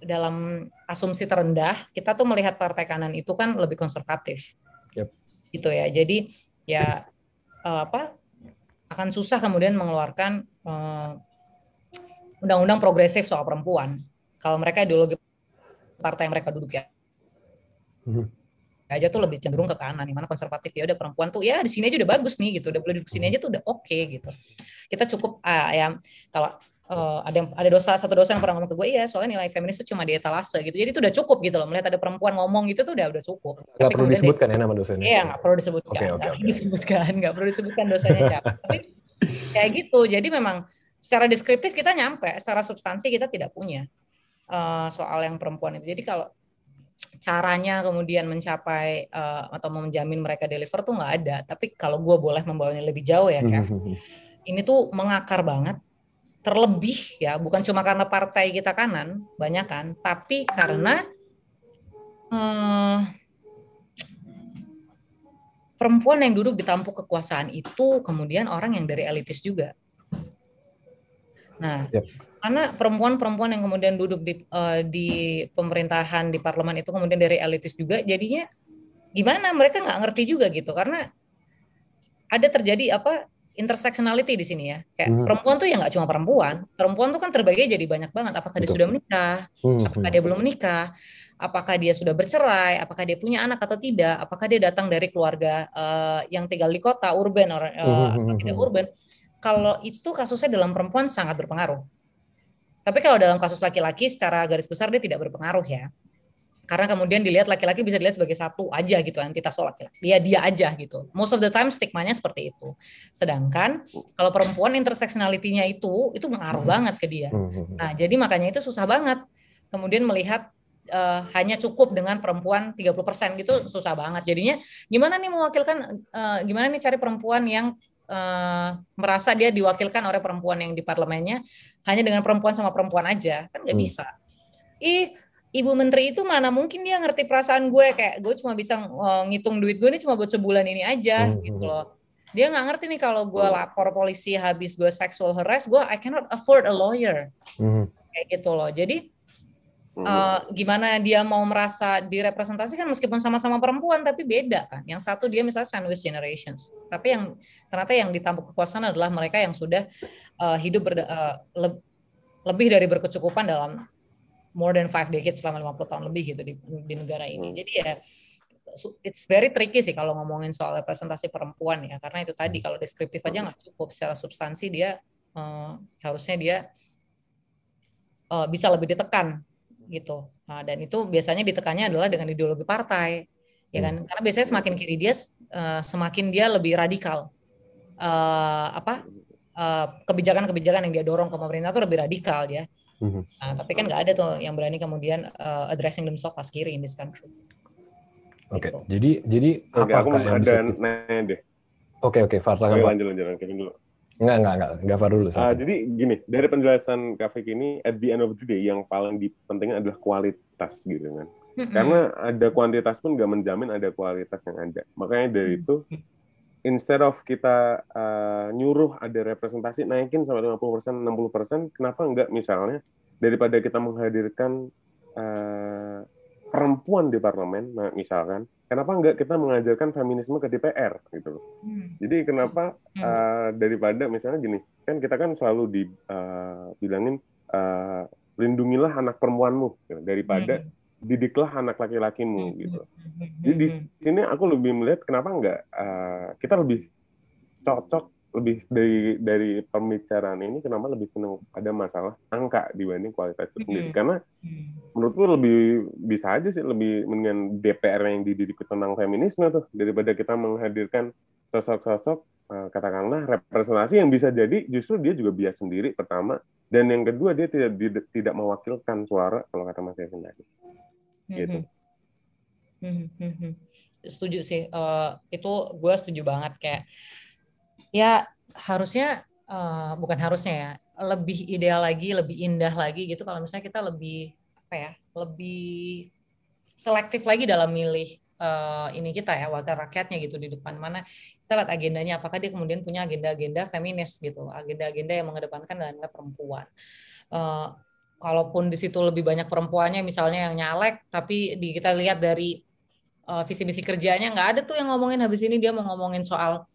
dalam asumsi terendah kita tuh melihat partai kanan itu kan lebih konservatif. Yep gitu ya. Jadi ya uh, apa akan susah kemudian mengeluarkan eh, undang-undang progresif soal perempuan kalau mereka ideologi partai yang mereka duduk ya. Hmm. aja tuh lebih cenderung ke kanan, mana konservatif ya udah perempuan tuh ya di sini aja udah bagus nih gitu, udah boleh di sini aja tuh udah oke okay, gitu. Kita cukup uh, ya kalau uh, ada yang ada dosa satu dosa yang pernah ngomong ke gue iya soalnya nilai feminis itu cuma di etalase gitu. Jadi itu udah cukup gitu loh. Melihat ada perempuan ngomong gitu tuh udah udah cukup. Nggak perlu disebutkan ya nama dosanya iya nggak perlu disebutkan. Okay, okay, nggak perlu disebutkan nggak perlu disebutkan dosanya siapa. Tapi kayak gitu. Jadi memang secara deskriptif kita nyampe secara substansi kita tidak punya uh, soal yang perempuan itu. Jadi kalau caranya kemudian mencapai uh, atau menjamin mereka deliver tuh nggak ada. Tapi kalau gue boleh membawanya lebih jauh ya Kev ini tuh mengakar banget terlebih ya bukan cuma karena partai kita kanan banyak kan tapi karena eh, perempuan yang duduk di tampuk kekuasaan itu kemudian orang yang dari elitis juga. Nah, Yep. karena perempuan-perempuan yang kemudian duduk di eh, di pemerintahan di parlemen itu kemudian dari elitis juga, jadinya gimana? Mereka nggak ngerti juga gitu karena ada terjadi apa intersectionality di sini ya. Kayak Hmm. perempuan tuh ya nggak cuma perempuan. Perempuan tuh kan terbagi jadi banyak banget. Apakah dia Betul. sudah menikah? Hmm, Apakah dia belum menikah? Apakah dia sudah bercerai? Apakah dia punya anak atau tidak? Apakah dia datang dari keluarga eh, yang tinggal di kota, urban or, eh, Hmm, atau hmm, tidak hmm. urban? Kalau itu kasusnya dalam perempuan sangat berpengaruh. Tapi kalau dalam kasus laki-laki secara garis besar dia tidak berpengaruh ya. Karena kemudian dilihat laki-laki bisa dilihat sebagai satu aja gitu entitas laki-laki. Dia dia aja gitu. Most of the time stigmanya seperti itu. Sedangkan kalau perempuan intersectionality-nya itu itu mengaruh banget ke dia. Hmm, hmm, hmm. Nah, jadi makanya itu susah banget. Kemudian melihat eh, hanya cukup dengan perempuan 30% gitu susah banget. Jadinya gimana nih mewakilkan eh, gimana nih cari perempuan yang eh, merasa dia diwakilkan oleh perempuan yang di parlemennya hanya dengan perempuan sama perempuan aja. Kan nggak Hmm. bisa. Ih, Ibu Menteri itu mana mungkin dia ngerti perasaan gue kayak gue cuma bisa eh, ngitung duit gue ini cuma buat sebulan ini aja Hmm, gitu hmm. loh. Dia nggak ngerti nih kalau gue lapor polisi habis gue sexual harass, gue I cannot afford a lawyer Hmm, kayak gitu loh. Jadi Hmm. eh, gimana dia mau merasa direpresentasikan meskipun sama-sama perempuan tapi beda kan. Yang satu dia misalnya sandwich generations, tapi yang ternyata yang ditampuk kekuasaan adalah mereka yang sudah eh, hidup berda- eh, leb- lebih dari berkecukupan dalam more than five decades selama 50 tahun lebih gitu di, di negara ini. Hmm. Jadi ya it's very tricky sih kalau ngomongin soal representasi perempuan ya karena itu tadi kalau deskriptif aja nggak cukup. Secara substansi dia eh, harusnya dia eh, bisa lebih ditekan gitu. Nah, dan itu biasanya ditekannya adalah dengan ideologi partai ya kan? Karena biasanya semakin kiri dia eh, semakin dia lebih radikal. Eh, apa kebijakan-kebijakan yang dia dorong ke pemerintah itu lebih radikal ya Mhm. Nah, tapi kan nggak ada tuh yang berani kemudian eh, addressing themselves as kiri in this country. Oke, Gitu. jadi jadi Oke, aku apakah yang ada bisa nanya deh. Oke oke, Far Oke, tangan Far. lanjut, lanjut, lanjut. Kevin dulu. Enggak enggak enggak, enggak Far dulu. Ah, silakan. jadi gini, dari penjelasan Kafik ini, at the end of the day, yang paling penting adalah kualitas gitu kan. Karena ada kuantitas pun nggak menjamin ada kualitas yang ada. Makanya dari itu, instead of kita uh, nyuruh ada representasi naikin sampai 50%, 60%, kenapa nggak misalnya daripada kita menghadirkan uh, perempuan di parlemen, nah, misalkan, kenapa nggak kita mengajarkan feminisme ke DPR gitu loh. Hmm. Jadi kenapa Hmm. uh, daripada misalnya gini, kan kita kan selalu dibilangin uh, lindungilah anak perempuanmu gitu, daripada Hmm. Didiklah anak laki-lakimu Hmm. gitu. Hmm. Jadi di sini aku lebih melihat kenapa nggak uh, kita lebih cocok lebih dari dari pembicaraan ini kenapa lebih senang pada masalah angka dibanding kualitas itu sendiri karena Hmm. menurutku lebih bisa aja sih lebih dengan DPR yang dididik tentang feminisme tuh daripada kita menghadirkan sosok-sosok eh, katakanlah representasi yang bisa jadi justru dia juga bias sendiri pertama dan yang kedua dia tidak tidak, tidak mewakilkan suara kalau kata Mas Kevin tadi. Gitu. Hmm. Hmm. Hmm. Setuju sih. Eh, itu gue setuju banget kayak ya harusnya eh, bukan harusnya ya lebih ideal lagi, lebih indah lagi gitu kalau misalnya kita lebih apa ya lebih selektif lagi dalam milih eh, ini kita ya wakil rakyatnya gitu di depan mana kita lihat agendanya apakah dia kemudian punya agenda-agenda feminis gitu agenda-agenda yang mengedepankan nilai perempuan Eh, kalaupun di situ lebih banyak perempuannya misalnya yang nyalek tapi di kita lihat dari eh, visi misi kerjanya nggak ada tuh yang ngomongin habis ini dia mau ngomongin soal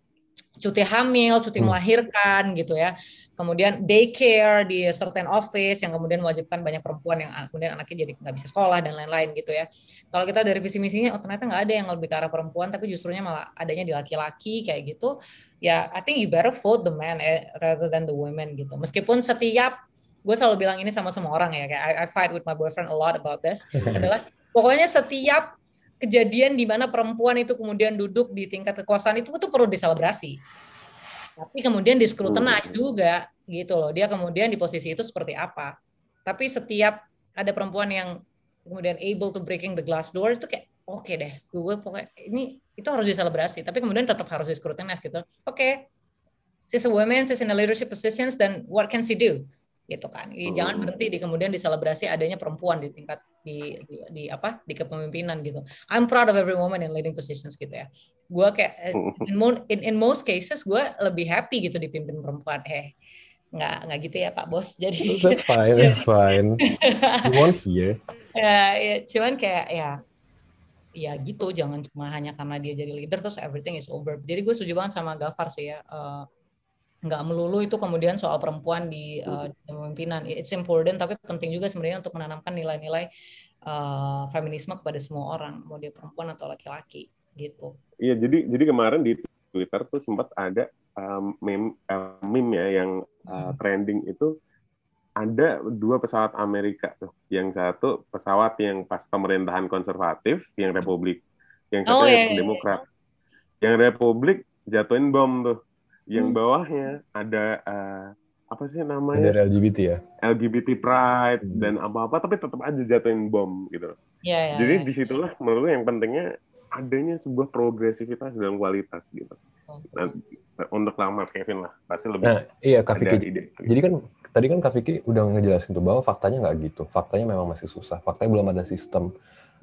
cuti hamil, cuti Hmm. melahirkan gitu ya. Kemudian daycare di certain office yang kemudian mewajibkan banyak perempuan yang kemudian anaknya jadi nggak bisa sekolah dan lain-lain gitu ya. Kalau kita dari visi misinya, oh ternyata nggak ada yang lebih ke arah perempuan, tapi justrunya malah adanya di laki-laki kayak gitu. Ya, I think you better vote the man eh, rather than the women gitu. Meskipun setiap gue selalu bilang ini sama semua orang ya, kayak I, I fight with my boyfriend a lot about this. adalah pokoknya setiap kejadian di mana perempuan itu kemudian duduk di tingkat kekuasaan itu itu perlu diselebrasi. Tapi kemudian discrutinize juga gitu loh. Dia kemudian di posisi itu seperti apa. Tapi setiap ada perempuan yang kemudian able to breaking the glass door itu kayak oke deh, gue pokoknya ini itu harus diselebrasi. Tapi kemudian tetap harus discrutinize gitu. Oke, she's a woman, she's in a leadership positions, then what can she do? Gitu kan. Jangan berhenti di kemudian diselebrasi adanya perempuan di tingkat di, di, di apa di kepemimpinan gitu. I'm proud of every woman in leading positions gitu ya. Gue kayak eh, in, in, in most cases gue lebih happy gitu dipimpin perempuan. Eh nggak nggak gitu ya Pak Bos. Jadi that's fine, that's fine. You want here. ya, ya, cuman kayak ya ya gitu jangan cuma hanya karena dia jadi leader terus everything is over. Jadi gue setuju banget sama Gafar sih ya. Uh, nggak melulu itu kemudian soal perempuan di, uh. It's important tapi penting juga sebenarnya untuk menanamkan nilai-nilai uh, feminisme kepada semua orang, mau dia perempuan atau laki-laki gitu. Iya, jadi jadi kemarin di Twitter tuh sempat ada um, meme, uh, meme ya yang uh, trending itu ada dua pesawat Amerika tuh. Yang satu pesawat yang pas pemerintahan konservatif, yang Republik. Yang satu oh, yang iya, Demokrat. Iya. Yang Republik jatuhin bom tuh yang hmm. bawahnya ada uh, apa sih namanya? Dari LGBT ya. LGBT Pride hmm. dan apa-apa tapi tetap aja jatuhin bom gitu. Ya, ya, Jadi ya. di situlah menurut yang pentingnya adanya sebuah progresivitas dalam kualitas gitu. Oh. Nah, untuk lama Kevin lah pasti lebih. Nah, iya Kak Vicky. Jadi kan tadi kan Kak Vicky udah ngejelasin tuh bahwa faktanya nggak gitu. Faktanya memang masih susah. Faktanya belum ada sistem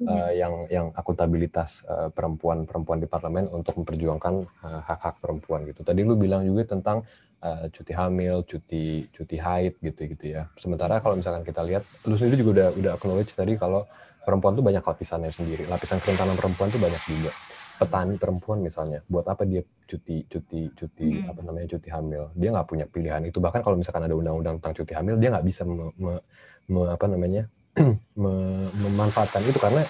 uh, yang yang akuntabilitas uh, perempuan-perempuan di parlemen untuk memperjuangkan uh, hak-hak perempuan gitu. Tadi lu bilang juga tentang uh, cuti hamil, cuti cuti haid gitu gitu ya. Sementara kalau misalkan kita lihat, lu sendiri juga udah udah acknowledge tadi kalau perempuan tuh banyak lapisannya sendiri. Lapisan kerentanan perempuan tuh banyak juga. Petani perempuan misalnya, buat apa dia cuti cuti cuti hmm. apa namanya cuti hamil? Dia nggak punya pilihan itu. Bahkan kalau misalkan ada undang-undang tentang cuti hamil, dia nggak bisa me, me, me, apa namanya memanfaatkan itu karena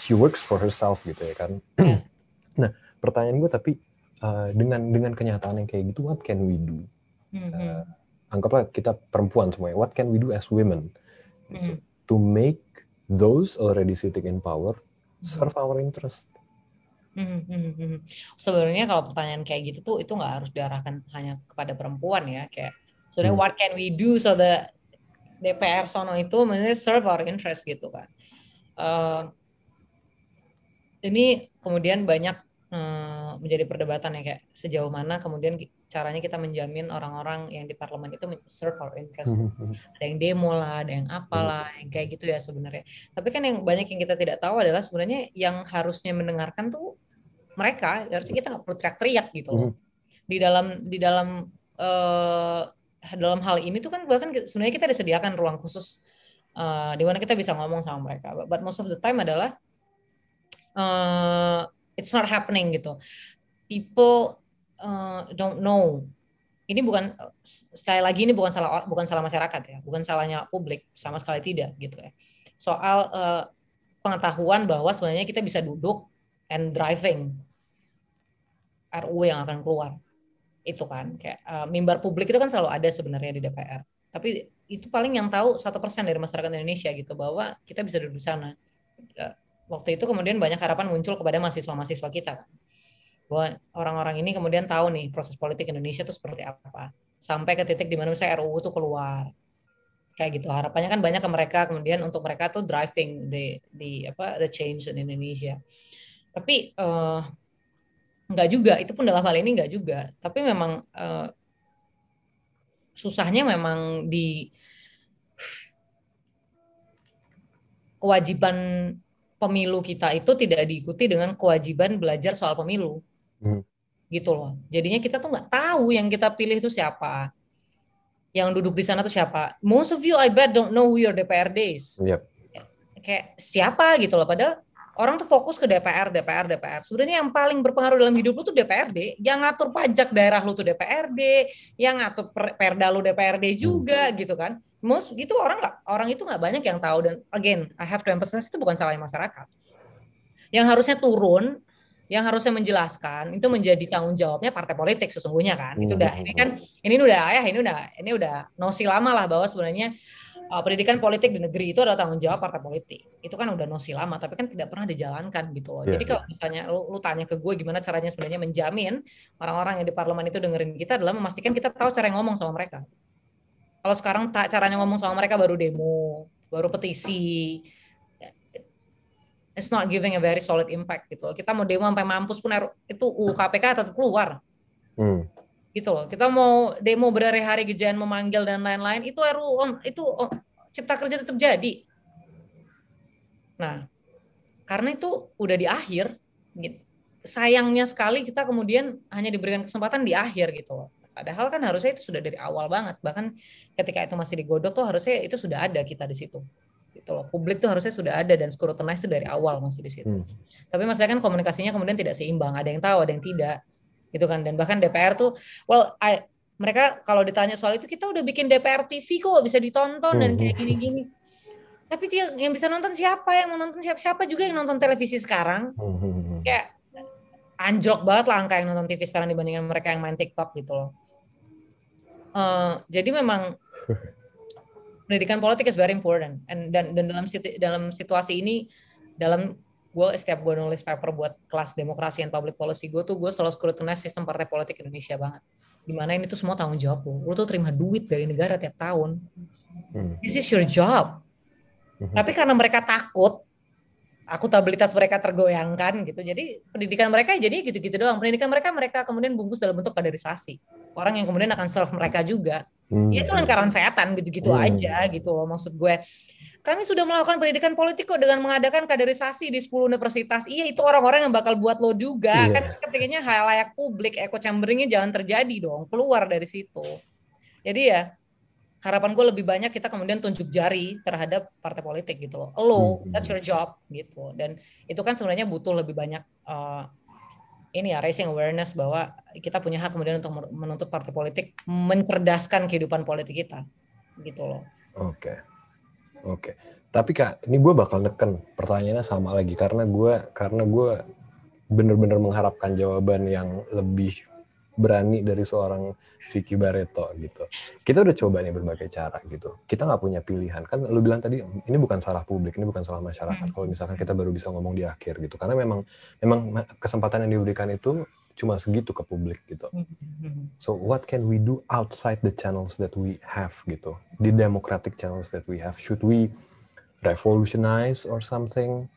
she works for herself gitu ya kan. Hmm. nah pertanyaan gue tapi uh, dengan dengan kenyataan yang kayak gitu, what can we do? Uh, anggaplah kita perempuan semuanya, what can we do as women gitu, mm. to make those already sitting in power hmm. serve our interest? Hmm, Sebenarnya kalau pertanyaan kayak gitu tuh itu nggak harus diarahkan hanya kepada perempuan ya, kayak sebenarnya hmm. what can we do so that DPR sono itu maksudnya serve our interest gitu kan. Uh, ini kemudian banyak uh, menjadi perdebatan ya kayak sejauh mana kemudian caranya kita menjamin orang-orang yang di parlemen itu serve our interest. Hmm, hmm. Ada yang demo lah, ada yang apalah, yang kayak gitu ya sebenarnya. Tapi kan yang banyak yang kita tidak tahu adalah sebenarnya yang harusnya mendengarkan tuh mereka. Harusnya kita nggak perlu teriak-teriak gitu. Di dalam di dalam uh, dalam hal ini tuh kan bahkan sebenarnya kita disediakan ruang khusus uh, di mana kita bisa ngomong sama mereka. But most of the time adalah uh, it's not happening gitu. People uh, don't know. Ini bukan sekali lagi ini bukan salah bukan salah masyarakat ya, bukan salahnya publik sama sekali tidak gitu ya. Soal uh, pengetahuan bahwa sebenarnya kita bisa duduk and driving RUU yang akan keluar itu kan kayak uh, mimbar publik itu kan selalu ada sebenarnya di DPR tapi itu paling yang tahu satu persen dari masyarakat Indonesia gitu bahwa kita bisa duduk di sana. Uh, waktu itu kemudian banyak harapan muncul kepada mahasiswa-mahasiswa kita kan. Bahwa orang-orang ini kemudian tahu nih proses politik Indonesia itu seperti apa. Sampai ke titik di mana misalnya RUU itu keluar. Kayak gitu harapannya kan banyak ke mereka kemudian untuk mereka tuh driving the the apa the change in Indonesia. Tapi uh, Enggak juga, itu pun dalam hal ini enggak juga. Tapi memang uh, susahnya memang di kewajiban pemilu kita itu tidak diikuti dengan kewajiban belajar soal pemilu. Hmm. Gitu loh. Jadinya kita tuh nggak tahu yang kita pilih itu siapa. Yang duduk di sana tuh siapa. Most of you I bet don't know who your DPRD is. Yep. Kayak siapa gitu loh. Padahal orang tuh fokus ke DPR, DPR, DPR. Sebenarnya yang paling berpengaruh dalam hidup lu tuh DPRD, yang ngatur pajak daerah lu tuh DPRD, yang ngatur perda lu DPRD juga hmm. gitu kan. Most gitu orang nggak orang itu nggak banyak yang tahu dan again I have to emphasize itu bukan salahnya masyarakat. Yang harusnya turun, yang harusnya menjelaskan itu menjadi tanggung jawabnya partai politik sesungguhnya kan. Itu udah ini kan ini udah ayah ini udah ini udah nosi lama lah bahwa sebenarnya uh, pendidikan politik di negeri itu adalah tanggung jawab partai politik. Itu kan udah nosi lama, tapi kan tidak pernah dijalankan gitu loh. Yeah, Jadi iya. kalau misalnya lu, lu tanya ke gue gimana caranya sebenarnya menjamin orang-orang yang di parlemen itu dengerin kita adalah memastikan kita tahu cara yang ngomong sama mereka. Kalau sekarang tak caranya ngomong sama mereka baru demo, baru petisi, it's not giving a very solid impact gitu. Kita mau demo sampai mampus pun itu UKPK tetap keluar. Hmm gitu loh. Kita mau demo berhari-hari gejayan memanggil dan lain-lain itu RUU itu oh, cipta kerja tetap jadi. Nah, karena itu udah di akhir gitu. Sayangnya sekali kita kemudian hanya diberikan kesempatan di akhir gitu loh. Padahal kan harusnya itu sudah dari awal banget. Bahkan ketika itu masih digodok tuh harusnya itu sudah ada kita di situ. Gitu loh. Publik tuh harusnya sudah ada dan scrutinize itu dari awal masih di situ. Hmm. Tapi masalahnya kan komunikasinya kemudian tidak seimbang. Ada yang tahu, ada yang tidak gitu kan. Dan bahkan DPR tuh well I, mereka kalau ditanya soal itu kita udah bikin DPR TV kok bisa ditonton dan kayak gini-gini. Tapi dia yang bisa nonton siapa? Yang mau nonton siapa siapa juga yang nonton televisi sekarang. Kayak anjlok banget lah angka yang nonton TV sekarang dibandingkan mereka yang main TikTok gitu loh. Uh, jadi memang pendidikan politik is very important. And dan dan dalam dalam situasi ini dalam gue setiap gue nulis paper buat kelas demokrasi dan public policy gue tuh gue selalu scrutinize sistem partai politik Indonesia banget. Di mana ini tuh semua tanggung jawab lo lo tuh terima duit dari negara tiap tahun. Hmm. this is your job. Hmm. tapi karena mereka takut akutabilitas mereka tergoyangkan gitu. Jadi pendidikan mereka jadi gitu-gitu doang. Pendidikan mereka mereka kemudian bungkus dalam bentuk kaderisasi. Orang yang kemudian akan serve mereka juga hmm. ya itu lingkaran setan gitu-gitu hmm. aja gitu maksud gue kami sudah melakukan pendidikan politik kok dengan mengadakan kaderisasi di 10 universitas. Iya, itu orang-orang yang bakal buat lo juga. Iya. Kan ketikanya hal layak publik, echo chamberingnya jangan terjadi dong, keluar dari situ. Jadi ya, harapan gue lebih banyak kita kemudian tunjuk jari terhadap partai politik gitu loh. Lo, hmm. that's your job gitu. Dan itu kan sebenarnya butuh lebih banyak uh, ini ya raising awareness bahwa kita punya hak kemudian untuk menuntut partai politik mencerdaskan kehidupan politik kita gitu loh. Oke. Okay. Oke. Tapi kak, ini gue bakal neken pertanyaannya sama lagi karena gue karena gue bener-bener mengharapkan jawaban yang lebih berani dari seorang Vicky Barreto gitu. Kita udah coba nih berbagai cara gitu. Kita nggak punya pilihan kan. Lu bilang tadi ini bukan salah publik, ini bukan salah masyarakat. Hmm. Kalau misalkan kita baru bisa ngomong di akhir gitu, karena memang memang kesempatan yang diberikan itu cuma segitu ke publik gitu. Hmm. So what can we do outside the channels that we have gitu? Di democratic channels that we have, should we revolutionize or something?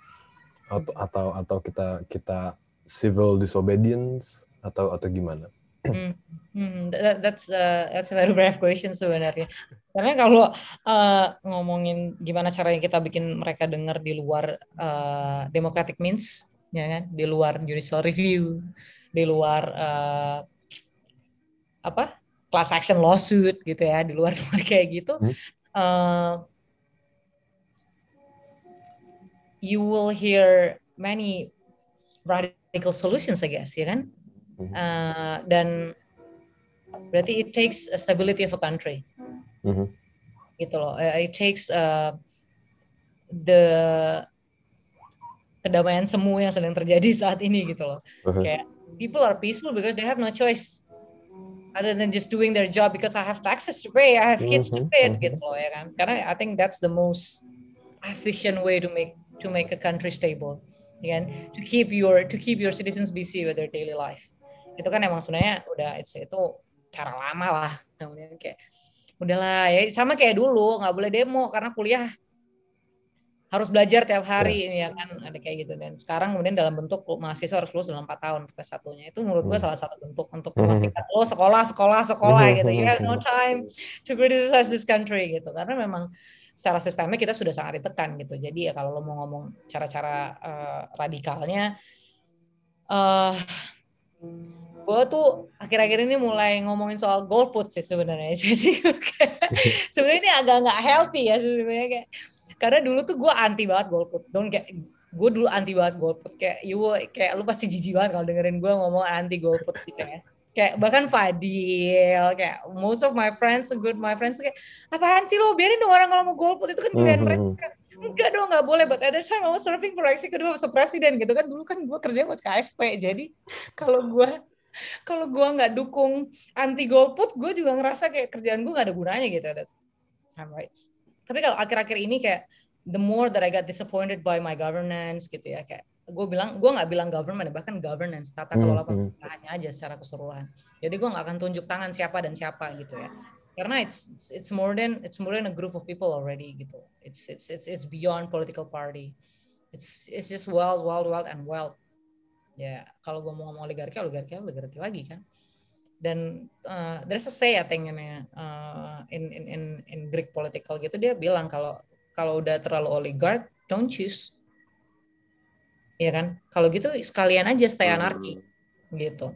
Atau atau, atau kita kita civil disobedience atau atau gimana? Hmm, hmm, that, that's uh, that's a very brave question sebenarnya. Karena kalau uh, ngomongin gimana caranya kita bikin mereka dengar di luar uh, democratic means, ya kan, di luar judicial review, di luar uh, apa class action lawsuit gitu ya di luar luar kayak gitu hmm. uh, you will hear many radical solutions I guess ya kan uh, dan berarti it takes a stability of a country hmm. gitu loh it takes uh, the kedamaian semu yang sedang terjadi saat ini gitu loh uh -huh. kayak people are peaceful because they have no choice other than just doing their job because I have taxes to pay, I have kids mm-hmm, to pay mm-hmm. gitu loh ya kan. Karena I think that's the most efficient way to make to make a country stable. Kan? To keep your to keep your citizens busy with their daily life. Itu kan emang sebenarnya udah it's, itu cara lama lah. Kemudian kayak udahlah ya sama kayak dulu nggak boleh demo karena kuliah harus belajar tiap hari ya. ya kan ada kayak gitu dan sekarang kemudian dalam bentuk mahasiswa harus lulus dalam empat tahun ke satunya itu menurut gue hmm. salah satu bentuk untuk hmm. memastikan lo oh, sekolah sekolah sekolah hmm. gitu ya no time to criticize this country gitu karena memang secara sistemnya kita sudah sangat ditekan gitu jadi ya kalau lo mau ngomong cara-cara uh, radikalnya uh, gue tuh akhir-akhir ini mulai ngomongin soal golput sih sebenarnya. Jadi sebenarnya ini agak nggak healthy ya sebenarnya kayak karena dulu tuh gue anti banget golput. Don kayak gue dulu anti banget golput. Kayak you kayak lu pasti jijik banget kalau dengerin gue ngomong anti golput gitu ya. Kayak bahkan Fadil kayak most of my friends good my friends kayak apaan sih lo biarin dong orang kalau mau golput itu kan pilihan mm-hmm. mereka enggak dong nggak boleh. But at the time I was serving for executive as presiden gitu kan. Dulu kan gue kerja buat KSP jadi kalau gue kalau gue nggak dukung anti golput gue juga ngerasa kayak kerjaan gue nggak ada gunanya gitu right. Tapi kalau akhir-akhir ini kayak the more that I got disappointed by my governance gitu ya kayak gue bilang gue nggak bilang government bahkan governance tata hmm, kelola hmm, pemerintahannya aja secara keseluruhan. Jadi gue nggak akan tunjuk tangan siapa dan siapa gitu ya. Karena it's it's more than it's more than a group of people already gitu. It's it's it's it's beyond political party. It's it's just wild wild wild and wild ya kalau gue mau ngomong oligarki oligarki oligarki lagi kan. Dan uh, there's a say I think in, uh, in in in in Greek political gitu dia bilang kalau kalau udah terlalu oligarch don't choose. Ya kan? Kalau gitu sekalian aja stay anarki gitu.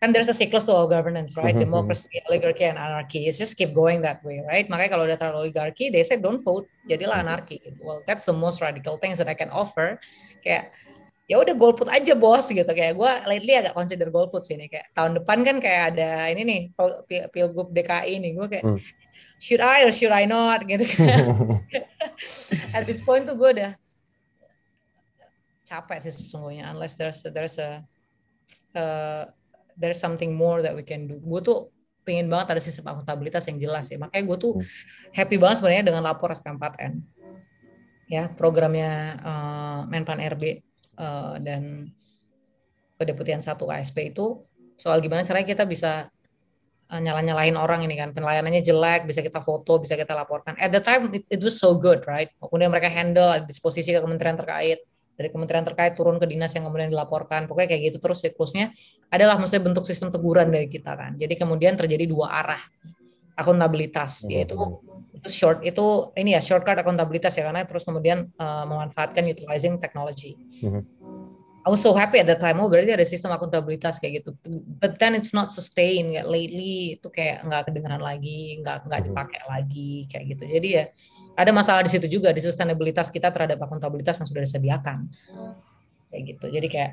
Kan there's a cycles to all governance right? Democracy oligarchy and anarchy. It's just keep going that way right? Makanya kalau udah terlalu oligarki they say don't vote jadilah anarki. Well that's the most radical things that I can offer. Kayak ya udah golput aja bos gitu. Kayak gue lately agak consider golput sih nih. Kayak tahun depan kan kayak ada ini nih pilgub DKI nih. Gue kayak hmm. should I or should I not? Gitu kan. At this point tuh gue udah capek sih sesungguhnya. Unless there's there's a uh, there's something more that we can do. Gue tuh pengen banget ada sistem akuntabilitas yang jelas ya makanya gue tuh hmm. happy banget sebenarnya dengan lapor SP4N ya programnya uh, Menpan RB uh, dan kedeputian satu ASP itu soal gimana caranya kita bisa uh, nyala-nyalain orang ini kan. Pelayanannya jelek bisa kita foto bisa kita laporkan. At the time it, it was so good right? Kemudian mereka handle disposisi ke kementerian terkait. Dari kementerian terkait turun ke dinas yang kemudian dilaporkan. Pokoknya kayak gitu terus siklusnya. Adalah maksudnya bentuk sistem teguran dari kita kan. Jadi kemudian terjadi dua arah. Akuntabilitas. yaitu itu short itu ini ya shortcut akuntabilitas ya karena terus kemudian uh, memanfaatkan utilizing technology. Mm-hmm. I was so happy at that time. Oh berarti ada sistem akuntabilitas kayak gitu. But then it's not sustain. Kayak lately itu kayak nggak kedengaran lagi, nggak nggak mm-hmm. dipakai lagi kayak gitu. Jadi ya ada masalah di situ juga di sustainabilitas kita terhadap akuntabilitas yang sudah disediakan kayak gitu. Jadi kayak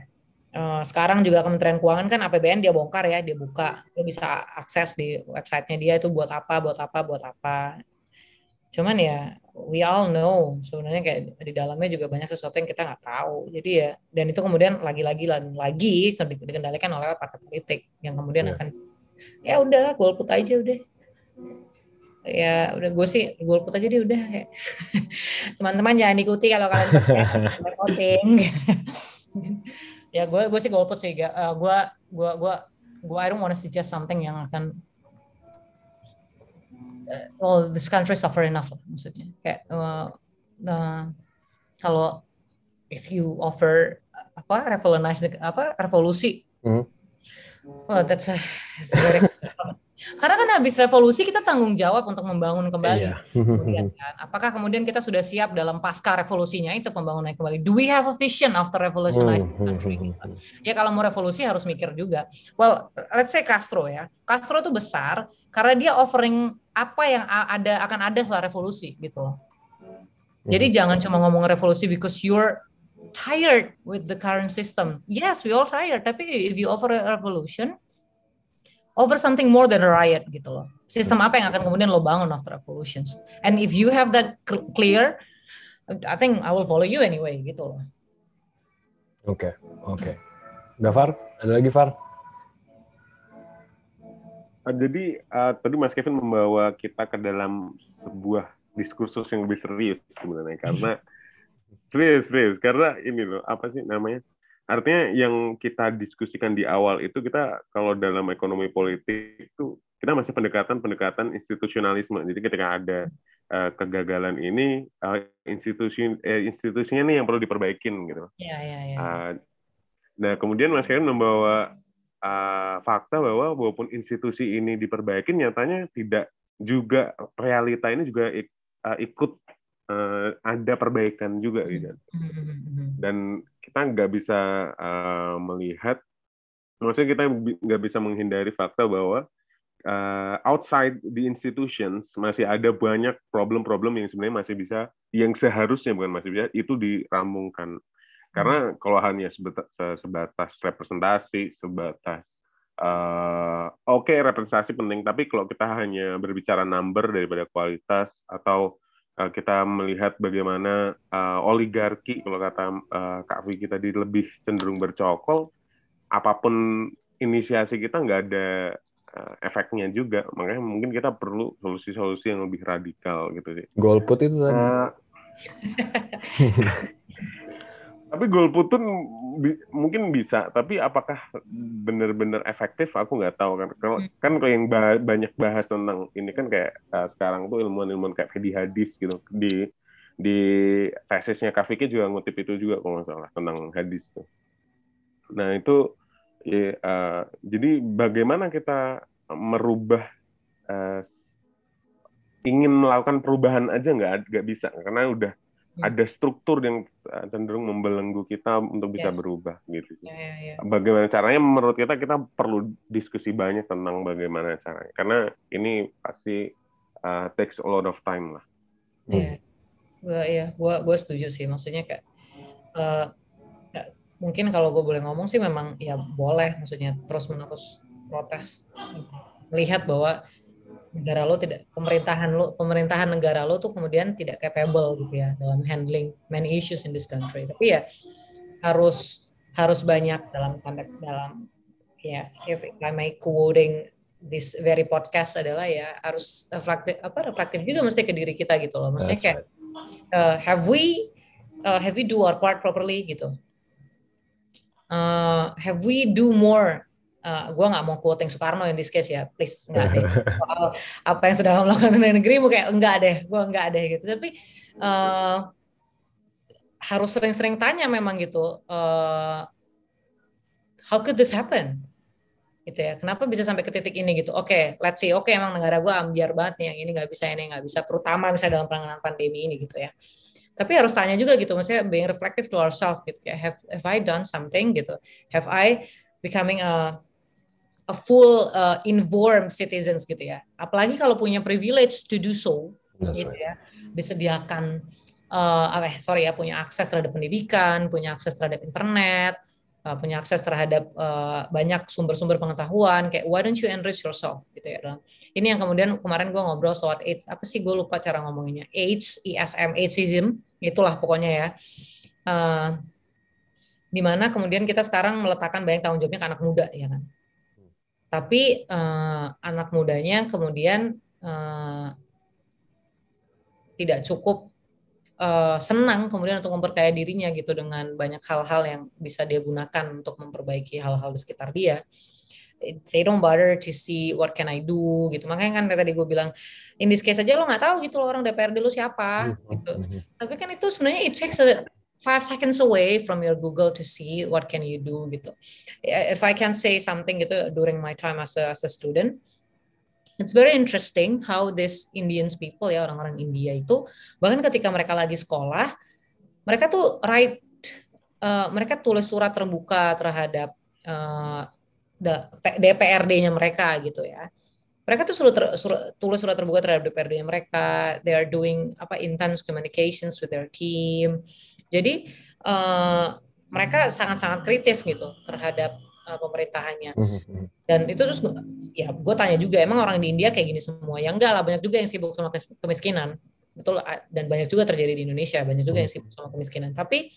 uh, sekarang juga Kementerian Keuangan kan APBN dia bongkar ya, dia buka, dia bisa akses di websitenya dia itu buat apa, buat apa, buat apa cuman ya we all know sebenarnya kayak di dalamnya juga banyak sesuatu yang kita nggak tahu. Jadi ya dan itu kemudian lagi-lagi lagi dikendalikan oleh partai politik yang kemudian yeah. akan ya udah golput aja udah. Ya udah gue sih golput aja deh udah. Teman-teman jangan ikuti kalau kalian voting ya gue gue sih golput sih gue gue gue gue I don't want to suggest something yang akan well this country suffer enough lah maksudnya kayak uh, uh, kalau if you offer apa revolutionize apa revolusi hmm. well that's a, that's a very karena kan habis revolusi kita tanggung jawab untuk membangun kembali. Iya. Kemudian kan, apakah kemudian kita sudah siap dalam pasca revolusinya itu pembangunan kembali? Do we have a vision after revolutionizing hmm, hmm, country? Hmm, ya kalau mau revolusi harus mikir juga. Well, let's say Castro ya. Castro itu besar karena dia offering apa yang ada akan ada setelah revolusi gitu loh. Jadi jangan cuma ngomong revolusi because you're tired with the current system. Yes, we all tired. Tapi if you offer a revolution, over something more than a riot gitu loh. Sistem apa yang akan kemudian lo bangun after revolutions? And if you have that clear, I think I will follow you anyway gitu loh. Oke, okay, oke. Okay. Gafar, ada lagi Far? Uh, jadi uh, tadi Mas Kevin membawa kita ke dalam sebuah diskursus yang lebih serius sebenarnya karena serius serius karena ini loh apa sih namanya Artinya yang kita diskusikan di awal itu kita kalau dalam ekonomi politik itu kita masih pendekatan-pendekatan institusionalisme. Jadi ketika ada uh, kegagalan ini uh, institusi eh, institusinya nih yang perlu diperbaikin gitu. Iya, iya, iya. Uh, nah, kemudian Mas Kevin membawa uh, fakta bahwa walaupun institusi ini diperbaiki nyatanya tidak juga realita ini juga ik, uh, ikut uh, ada perbaikan juga gitu. Hmm, hmm, hmm, Dan kita nggak bisa uh, melihat, maksudnya kita nggak bisa menghindari fakta bahwa uh, outside the institutions masih ada banyak problem-problem yang sebenarnya masih bisa, yang seharusnya bukan masih bisa, itu dirampungkan. Karena kalau hanya sebatas, sebatas representasi, sebatas uh, oke okay, representasi penting, tapi kalau kita hanya berbicara number daripada kualitas atau uh, kita melihat bagaimana uh, oligarki kalau kata uh, Kak Vicky tadi lebih cenderung bercokol, apa pun inisiasi kita nggak ada uh, efeknya juga. Makanya mungkin kita perlu solusi-solusi yang lebih radikal gitu sih. Golput itu tadi. Uh, tapi golput pun bi mungkin bisa tapi apakah benar-benar efektif aku nggak tahu kan kalau hmm. kan kalau yang bah banyak bahas tentang ini kan kayak uh, sekarang tuh ilmuwan-ilmuwan kayak Fedi Hadis gitu di di tesisnya Kafiki juga ngutip itu juga kalau nggak salah tentang hadis tuh nah itu Ya, uh, jadi bagaimana kita merubah uh, ingin melakukan perubahan aja nggak nggak bisa karena udah. Ada struktur yang cenderung membelenggu kita untuk bisa yeah. berubah gitu. Yeah, yeah, yeah. Bagaimana caranya? Menurut kita kita perlu diskusi banyak tentang bagaimana caranya karena ini pasti uh, takes a lot of time lah. Iya, yeah. gue ya, gue gue setuju sih. Maksudnya kayak uh, mungkin kalau gue boleh ngomong sih memang ya boleh maksudnya terus menerus protes melihat bahwa negara lo tidak pemerintahan lo pemerintahan negara lo tuh kemudian tidak capable gitu ya dalam handling many issues in this country. Tapi ya harus harus banyak dalam konteks dalam ya if I may quoting this very podcast adalah ya harus reflektif apa reflektif juga mesti ke diri kita gitu loh. Maksudnya kayak uh, have we uh, have we do our part properly gitu? Uh, have we do more uh, gue nggak mau quoting Soekarno in this case ya please. Nggak deh. Soal apa yang sudah melakukan di negeri kayak enggak deh gue enggak deh gitu. Tapi uh, harus sering-sering tanya memang gitu uh, how could this happen? Gitu ya. Kenapa bisa sampai ke titik ini? Gitu. Oke okay, let's see. Oke okay, emang negara gue ambiar banget nih yang ini nggak bisa ini nggak bisa terutama misalnya dalam penanganan pandemi ini gitu ya. Tapi harus tanya juga gitu maksudnya being reflective to ourselves gitu ya. Have have I done something? Gitu. Have I becoming a a full uh, informed citizens gitu ya. Apalagi kalau punya privilege to do so That's gitu right. ya. Disediakan uh, apa ya, sorry ya punya akses terhadap pendidikan punya akses terhadap internet uh, punya akses terhadap uh, banyak sumber-sumber pengetahuan kayak why don't you enrich yourself gitu ya. Ini yang kemudian kemarin gue ngobrol soal AIDS. Apa sih gue lupa cara ngomonginnya? AIDS ISM AIDSism itulah pokoknya ya. Uh, di mana kemudian kita sekarang meletakkan banyak tanggung jawabnya ke anak muda ya kan tapi uh, anak mudanya kemudian uh, tidak cukup uh, senang kemudian untuk memperkaya dirinya gitu dengan banyak hal-hal yang bisa dia gunakan untuk memperbaiki hal-hal di sekitar dia they don't bother to see what can I do gitu makanya kan tadi gue bilang in this case aja lo nggak tahu gitu lo orang DPRD lo siapa mm-hmm. gitu mm-hmm. tapi kan itu sebenarnya it takes a five seconds away from your Google to see what can you do gitu if I can say something gitu during my time as a, as a student It's very interesting how this Indians people ya orang-orang India itu bahkan ketika mereka lagi sekolah mereka tuh write uh, mereka tulis surat terbuka terhadap uh, DPRD-nya mereka gitu ya. Mereka tuh suruh, ter, suruh tulis surat terbuka terhadap DPRD-nya mereka. They are doing apa intense communications with their team. Jadi uh, mereka sangat-sangat kritis gitu terhadap uh, pemerintahannya. Mm-hmm. Dan itu terus ya gue tanya juga emang orang di India kayak gini semua? Ya enggak lah banyak juga yang sibuk sama kemiskinan. Betul dan banyak juga terjadi di Indonesia, banyak juga yang sibuk sama kemiskinan. Tapi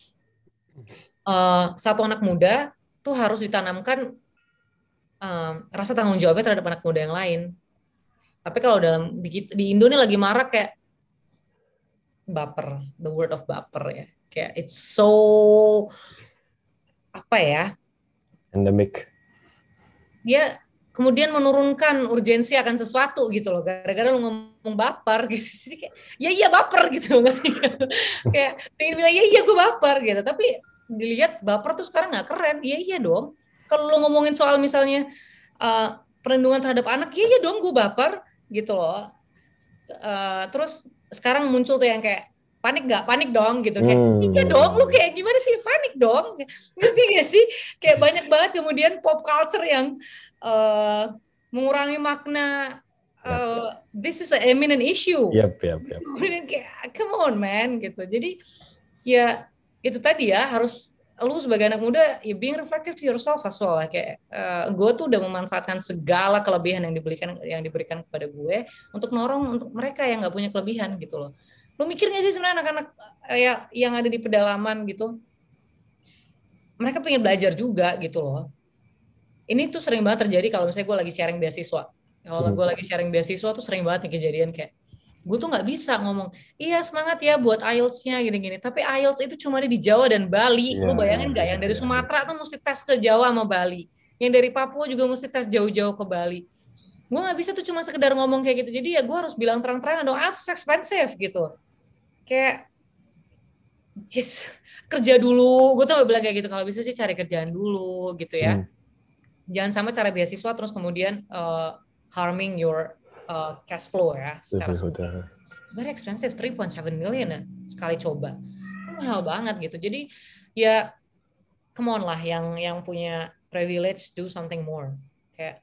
uh, satu anak muda tuh harus ditanamkan um, rasa tanggung jawabnya terhadap anak muda yang lain. Tapi kalau dalam di, di Indo ini lagi marak kayak baper, the word of baper ya. Kayak it's so apa ya? Endemic. Ya kemudian menurunkan urgensi akan sesuatu gitu loh. Gara-gara lu ngomong baper gitu. Jadi kayak ya iya baper gitu loh. Nggak? Sih kayak pengen bilang ya iya gue baper gitu. Tapi dilihat baper tuh sekarang nggak keren. Iya iya dong. Kalau lo ngomongin soal misalnya uh, perlindungan terhadap anak, iya ya dong gue baper gitu loh. Uh, terus sekarang muncul tuh yang kayak panik gak panik dong gitu. Kayak hmm. iya dong lu kayak gimana sih? Panik dong. Ngerti gak sih? Kayak banyak banget kemudian pop culture yang uh, mengurangi makna uh, this is a eminent issue. Yep, yep, yep. kemudian kayak come on man gitu. Jadi ya itu tadi ya harus lu sebagai anak muda ya being reflective to yourself as well. Kayak uh, eh, gue tuh udah memanfaatkan segala kelebihan yang diberikan yang diberikan kepada gue untuk norong untuk mereka yang nggak punya kelebihan gitu loh lu mikir gak sih sebenarnya anak-anak uh, ya, yang ada di pedalaman gitu? Mereka pengen belajar juga gitu loh. Ini tuh sering banget terjadi kalau misalnya gue lagi sharing beasiswa. Kalau hmm. gue lagi sharing beasiswa tuh sering banget nih kejadian kayak gue tuh nggak bisa ngomong iya semangat ya buat IELTS-nya gini-gini. Tapi IELTS itu cuma ada di Jawa dan Bali. Yeah, lu bayangin nggak yeah, yang dari yeah, Sumatera tuh mesti tes ke Jawa sama Bali. Yang dari Papua juga mesti tes jauh-jauh ke Bali. Gue nggak bisa tuh cuma sekedar ngomong kayak gitu. Jadi ya gue harus bilang terang-terangan dong ah expensive gitu kayak just kerja dulu. Gue tuh bilang kayak gitu kalau bisa sih cari kerjaan dulu gitu ya. Hmm. jangan sama cara beasiswa terus kemudian uh, harming your uh, cash flow ya secara very expensive 3.7 million ya sekali coba. Mahal banget gitu. Jadi ya come on lah yang yang punya privilege do something more. Kayak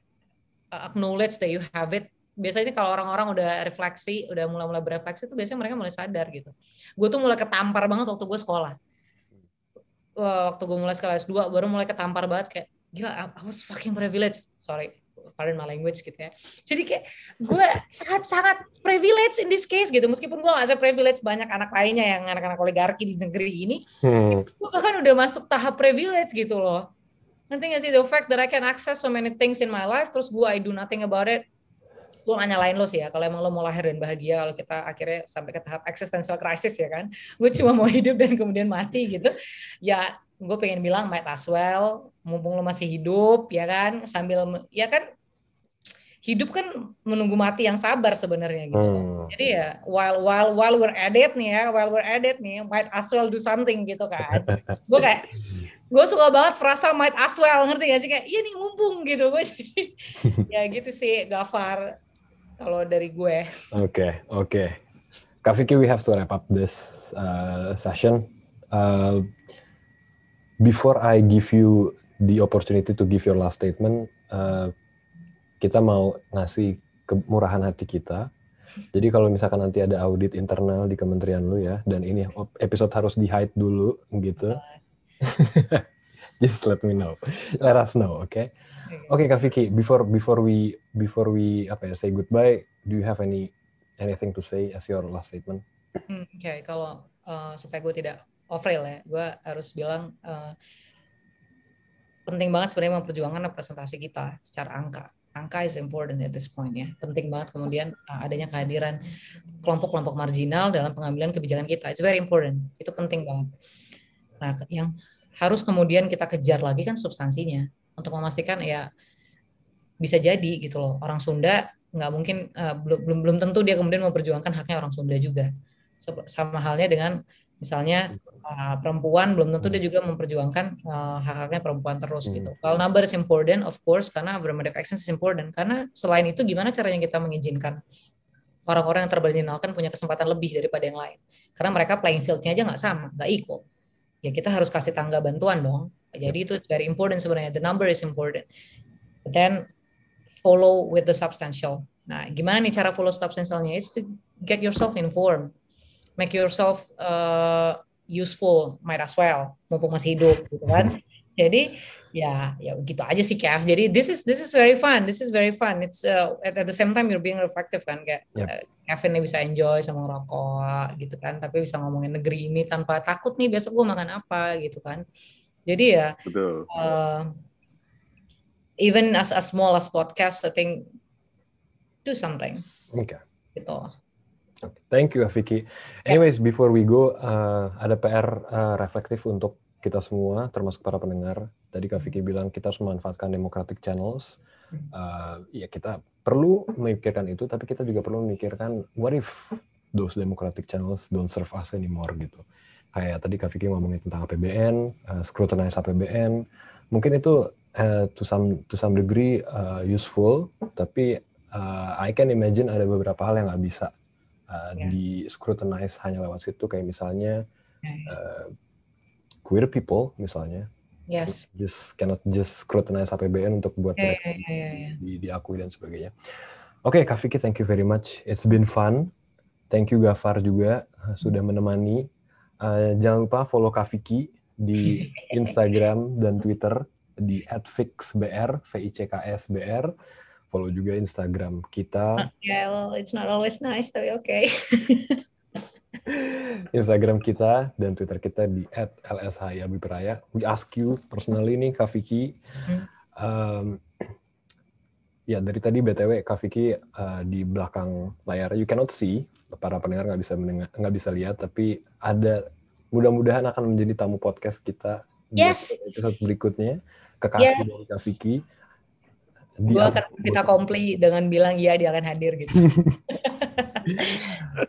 acknowledge that you have it biasanya kalau orang-orang udah refleksi udah mulai-mulai berefleksi itu biasanya mereka mulai sadar gitu. Gue tuh mulai ketampar banget waktu gue sekolah. Waktu gue mulai kelas 2 baru mulai ketampar banget kayak gila I was fucking privilege sorry pardon my language gitu ya. Jadi kayak gue sangat-sangat privilege in this case gitu. Meskipun gue gak privilege banyak anak lainnya yang anak-anak oligarki di negeri ini Hmm. gue bahkan udah masuk tahap privilege gitu loh. Ngerti gak sih the fact that I can access so many things in my life terus gue I do nothing about it gue gak nyalain lo sih ya kalau emang lo mau lahir dan bahagia kalau kita akhirnya sampai ke tahap existential crisis ya kan gue cuma mau hidup dan kemudian mati gitu ya gue pengen bilang might as well mumpung lo masih hidup ya kan sambil ya kan hidup kan menunggu mati yang sabar sebenarnya gitu Hmm. jadi ya while while while we're at it nih ya while we're at it nih might as well do something gitu kan. Gue kayak gue suka banget frasa might as well ngerti gak sih? Kayak iya nih mumpung gitu. Gue jadi ya gitu sih Gafar kalau dari gue Oke, oke. Kak Vicky, we have to wrap up this uh, session. Uh, before I give you the opportunity to give your last statement, uh, kita mau ngasih kemurahan hati kita. Jadi kalau misalkan nanti ada audit internal di kementerian lu ya, dan ini episode harus di hide dulu gitu. Just let me know, let us know, oke? Oke Kak Vicky, before before we before we apa ya say goodbye, do you have any anything to say as your last statement? Hmm, Oke, kalau uh, supaya gue tidak off-rail ya, gue harus bilang uh, penting banget sebenarnya memperjuangkan representasi kita secara angka. Angka is important at this point ya. Penting banget kemudian uh, adanya kehadiran kelompok-kelompok marginal dalam pengambilan kebijakan kita. It's very important. Itu penting banget. Nah, yang harus kemudian kita kejar lagi kan substansinya untuk memastikan ya bisa jadi gitu loh. Orang Sunda nggak mungkin uh, belum belum belum tentu dia kemudian memperjuangkan haknya orang Sunda juga. Sama halnya dengan misalnya uh, perempuan belum tentu dia juga memperjuangkan uh, hak-haknya perempuan terus Hmm. gitu. Kalau number is important, of course, karena affirmative action is important. Karena selain itu gimana caranya kita mengizinkan orang-orang yang termarginalkan punya kesempatan lebih daripada yang lain. Karena mereka playing field-nya aja nggak sama, nggak equal. Ya kita harus kasih tangga bantuan dong. Jadi itu very important sebenarnya. The number is important. But then follow with the substantial. Nah, gimana nih cara follow substantialnya? It's to get yourself informed, make yourself uh, useful, might as well, mumpung masih hidup, gitu kan? Jadi ya ya gitu aja sih Kev. Jadi this is this is very fun, this is very fun. It's uh, at, at the same time you're being reflective kan kayak Yep. uh, Kevin nih bisa enjoy sama ngerokok gitu kan, tapi bisa ngomongin negeri ini tanpa takut nih besok gue makan apa gitu kan. Jadi ya Betul. uh, even as as small as podcast, I think do something Oke. gitu. Thank you, Vicky. Anyways, before we go, uh, ada PR uh, reflektif untuk kita semua, termasuk para pendengar. Tadi Kak Vicky bilang kita harus memanfaatkan democratic channels. Uh, ya kita perlu memikirkan itu, tapi kita juga perlu memikirkan what if those democratic channels don't serve us anymore gitu. Kayak tadi Kak Vicky ngomongin tentang APBN, uh, scrutinize APBN. Mungkin itu uh, to some to some degree uh, useful, tapi uh, I can imagine ada beberapa hal yang nggak bisa uh, Ya. di scrutinize hanya lewat situ kayak misalnya Ya, uh, queer people misalnya Yes. just cannot just scrutinize APBN untuk buat mereka ya, ya, ya, ya. di, diakui dan sebagainya. Oke, Kak Vicky, thank you very much. It's been fun. Thank you Gafar juga sudah menemani. Uh, jangan lupa follow Kak Vicky di Instagram dan Twitter di @fixbr, v i c k s b r. Follow juga Instagram kita. Yeah, well, it's not always nice, tapi oke. Instagram kita dan Twitter kita di @lshayabipraya. We ask you personally nih Kak Vicky. Hmm. Um, ya dari tadi btw Kak Vicky uh, di belakang layar you cannot see para pendengar nggak bisa mendengar nggak bisa lihat tapi ada mudah-mudahan akan menjadi tamu podcast kita di Yes. episode berikutnya kekasih Yes. dari Kak Vicky. Di Gue akan kita kompli dengan bilang iya dia akan hadir gitu.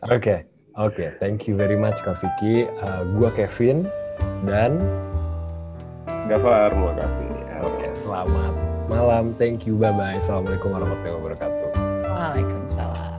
Oke, oke, thank you very much Kak Vicky. Uh, gua Kevin dan Gafar, terima kasih. oke, selamat malam. Thank you. Bye bye. Assalamualaikum warahmatullahi wabarakatuh. Waalaikumsalam.